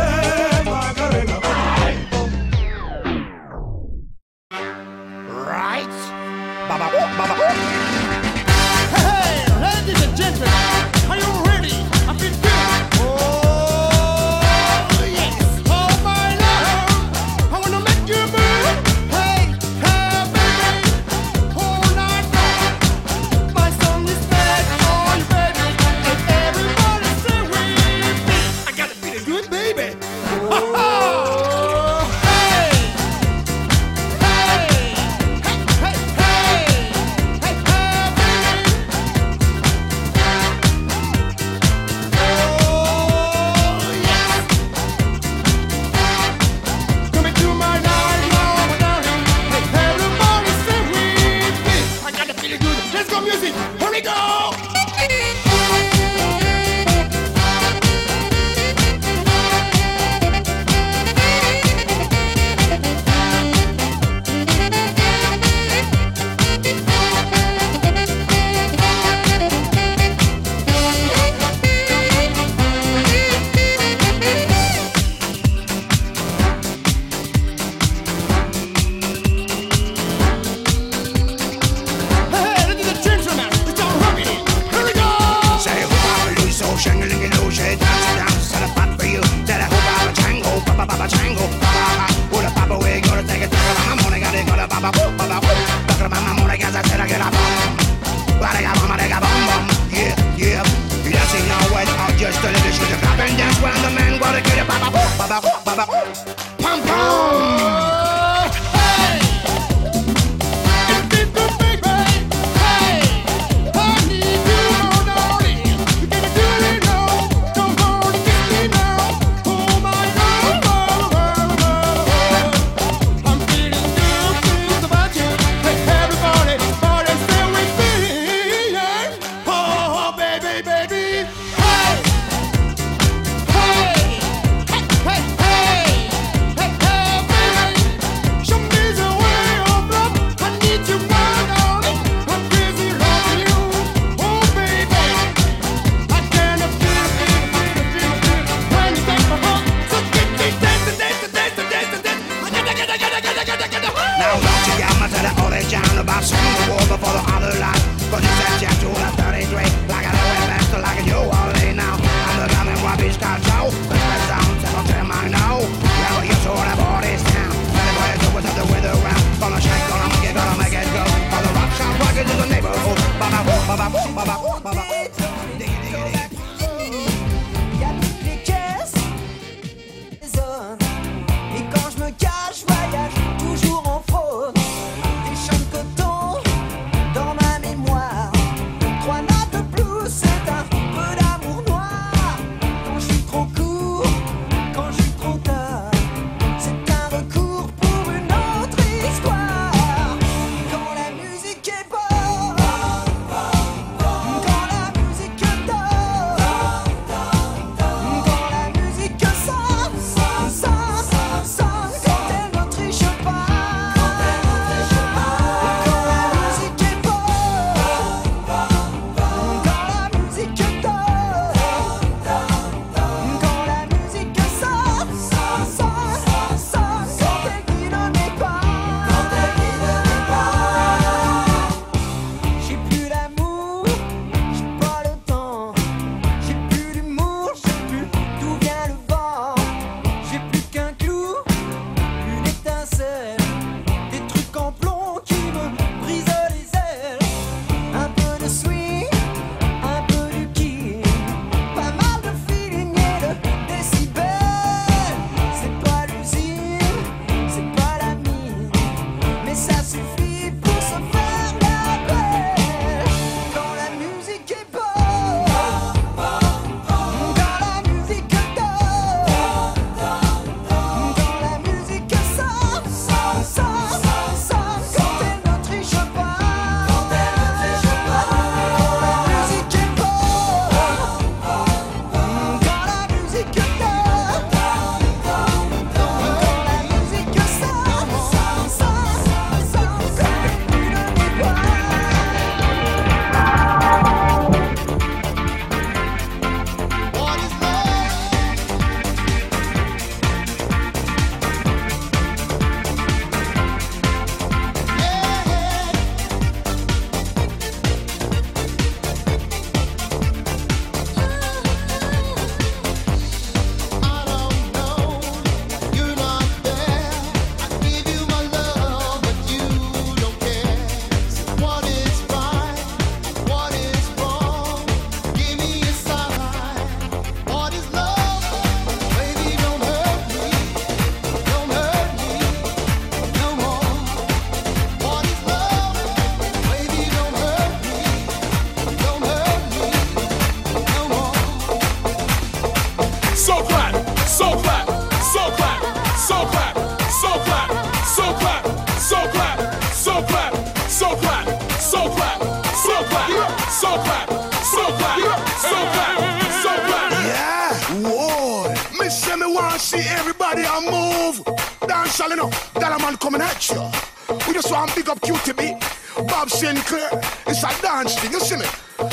punch thing, you see me?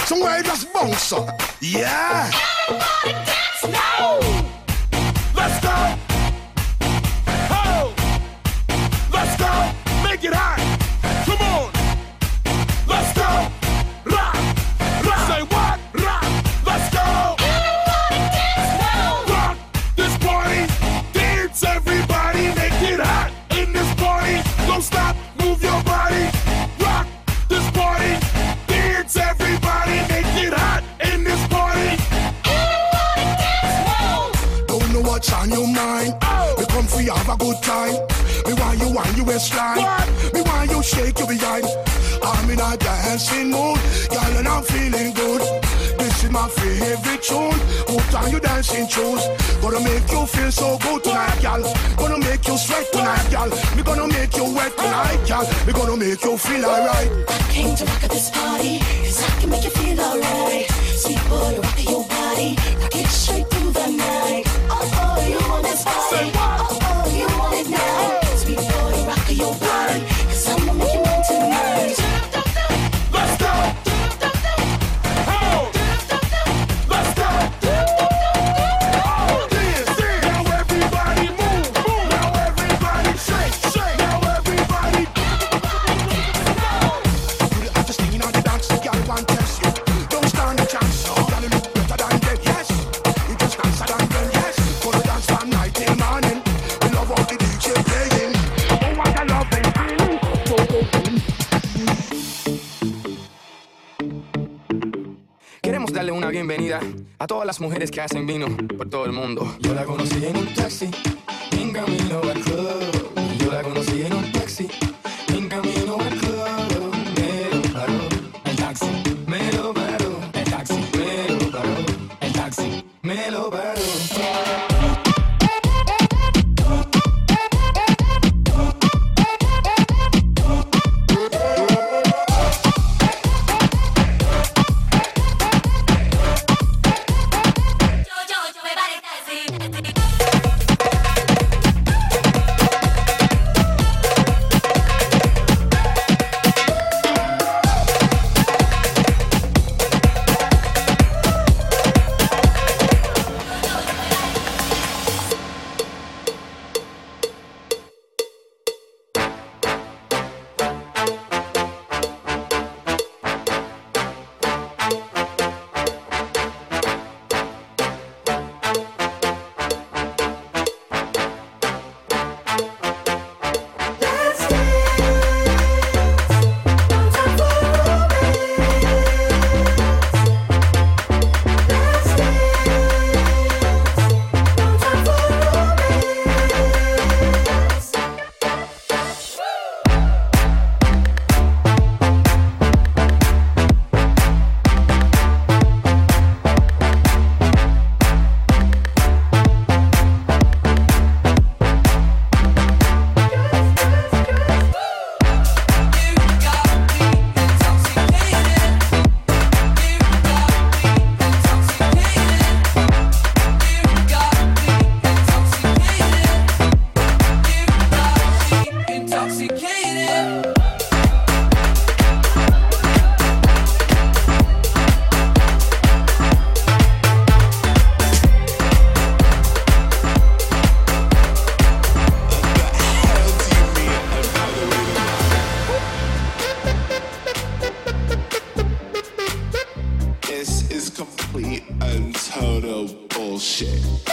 Somewhere just bounce up. Yeah! Everybody shoes. Gonna make you feel so good tonight, gal. Gonna make you sweat tonight, gal. We gonna make you wet tonight, gal. We gonna make you feel alright. I came to rock at this party, cause I can make you feel alright. Sweet boy, rock your body, I get you. las mujeres que hacen vino por todo el mundo. no bullshit.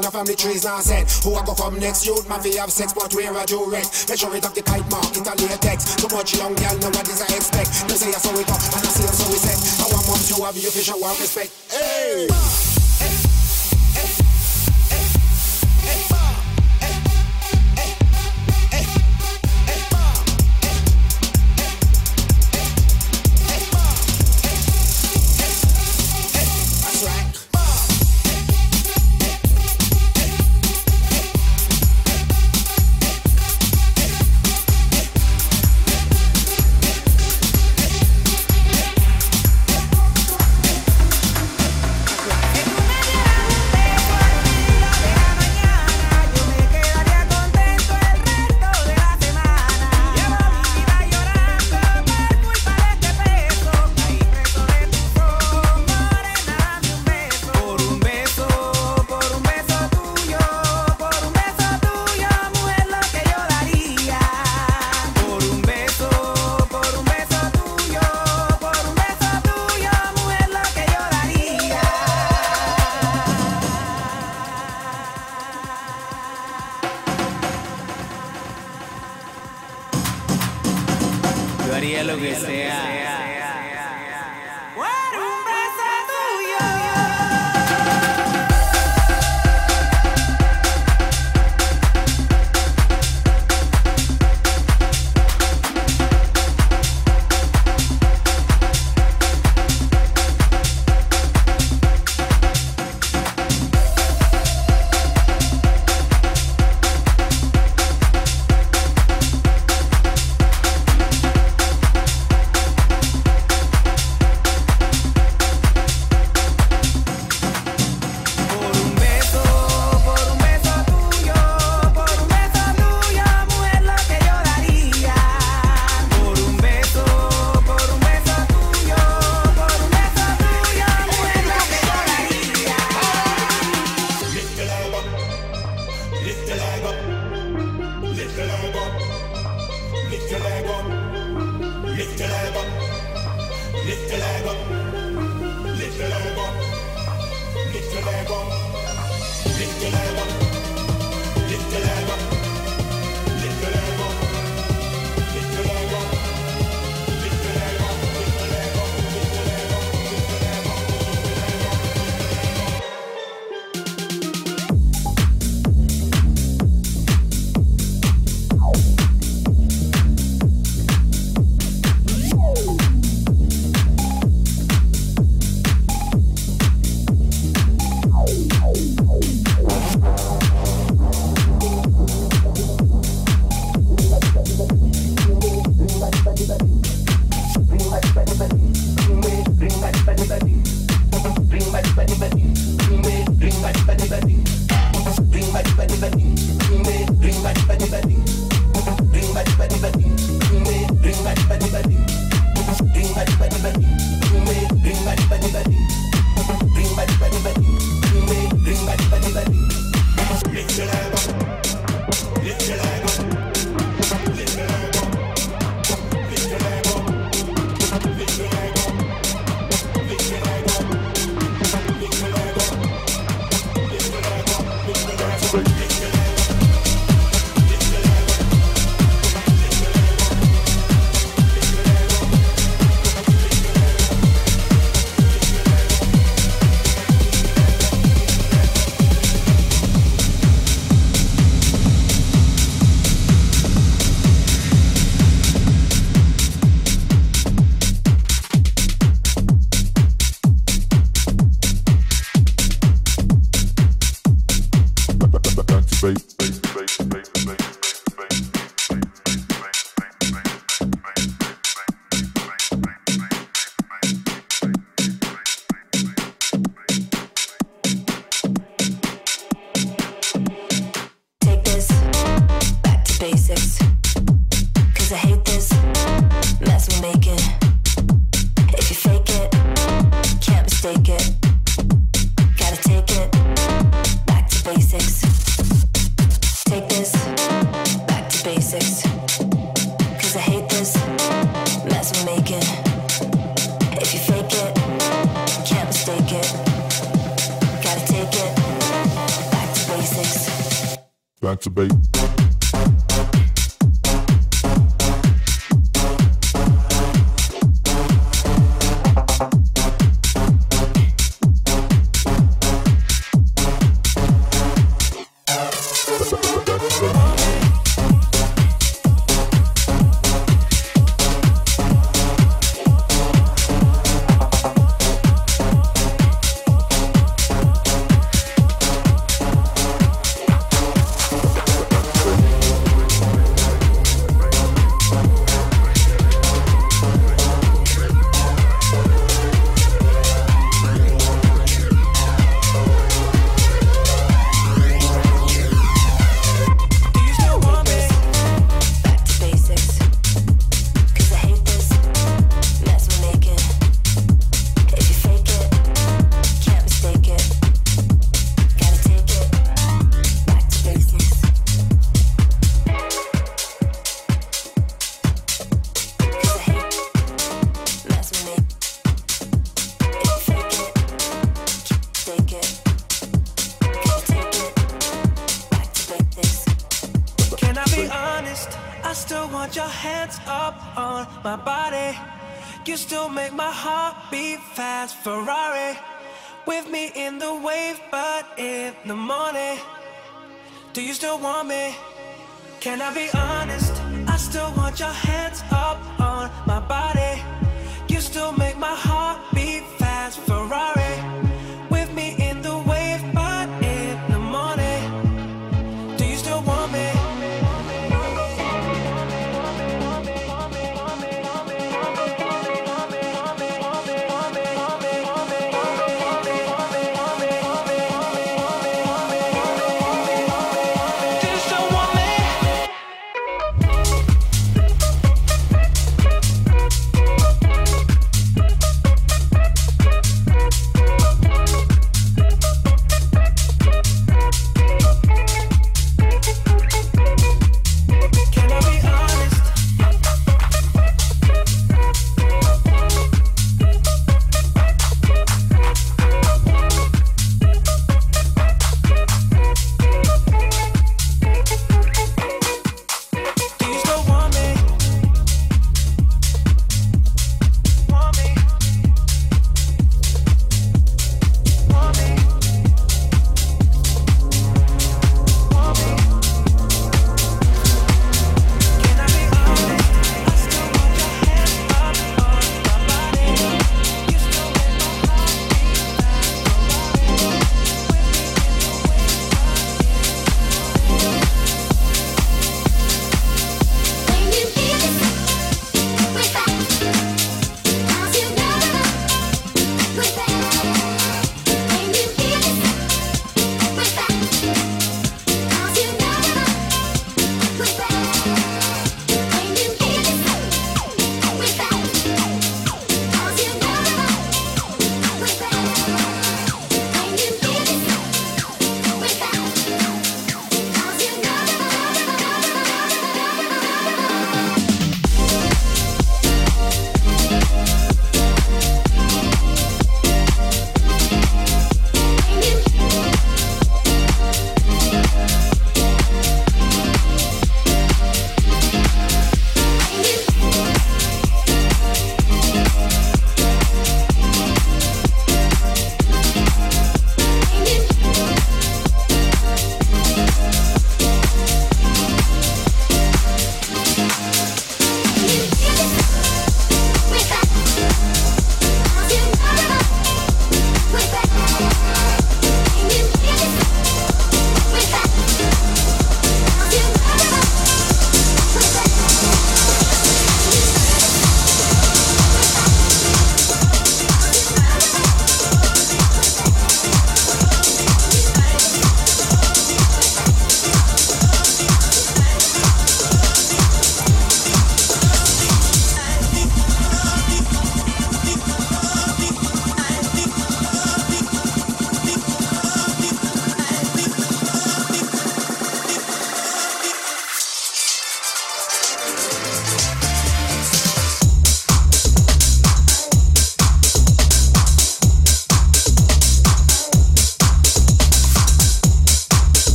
long a family trees now said, Who a go come next youth, man, we have sex, but where I do Make sure it up the kite mark, it a latex. Too much young girl, know nowadays I expect. They say I saw it up, and I see I saw it set. I want mom to have you, fish, I want respect.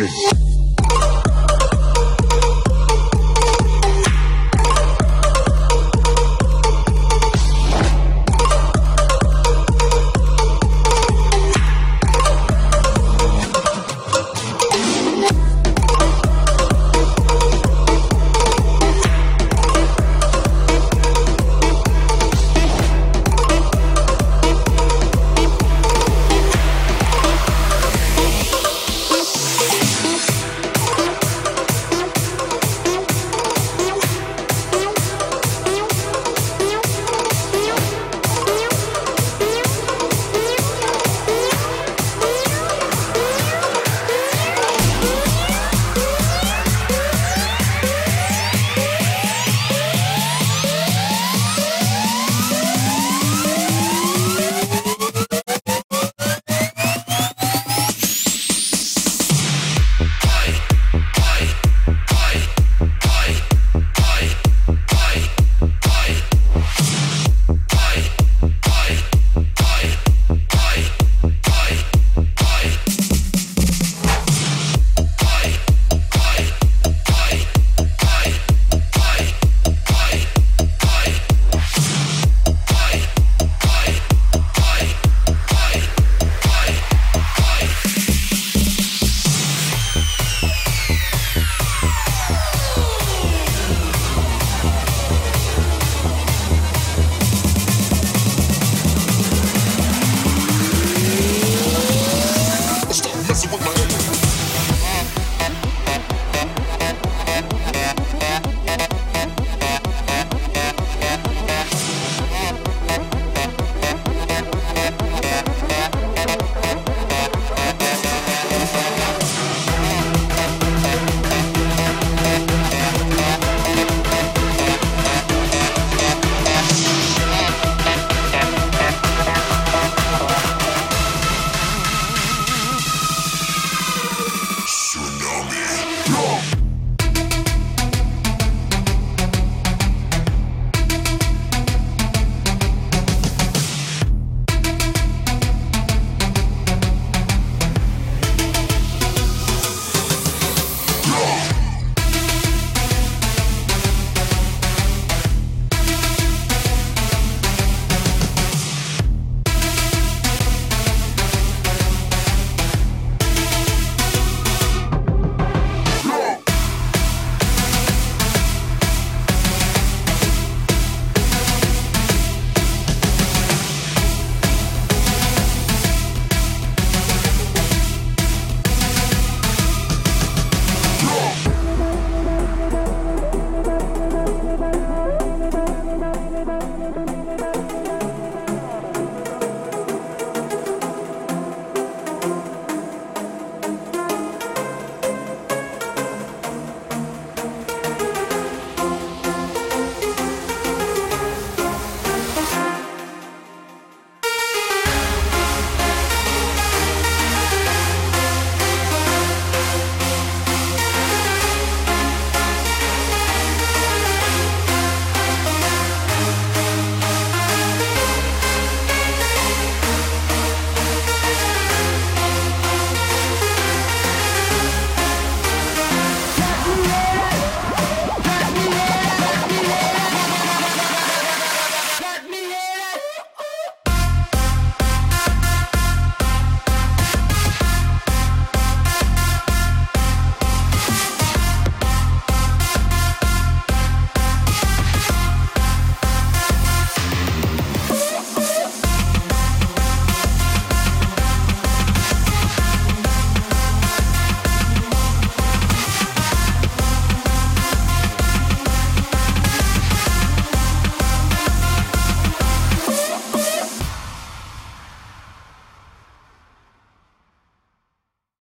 Yeah.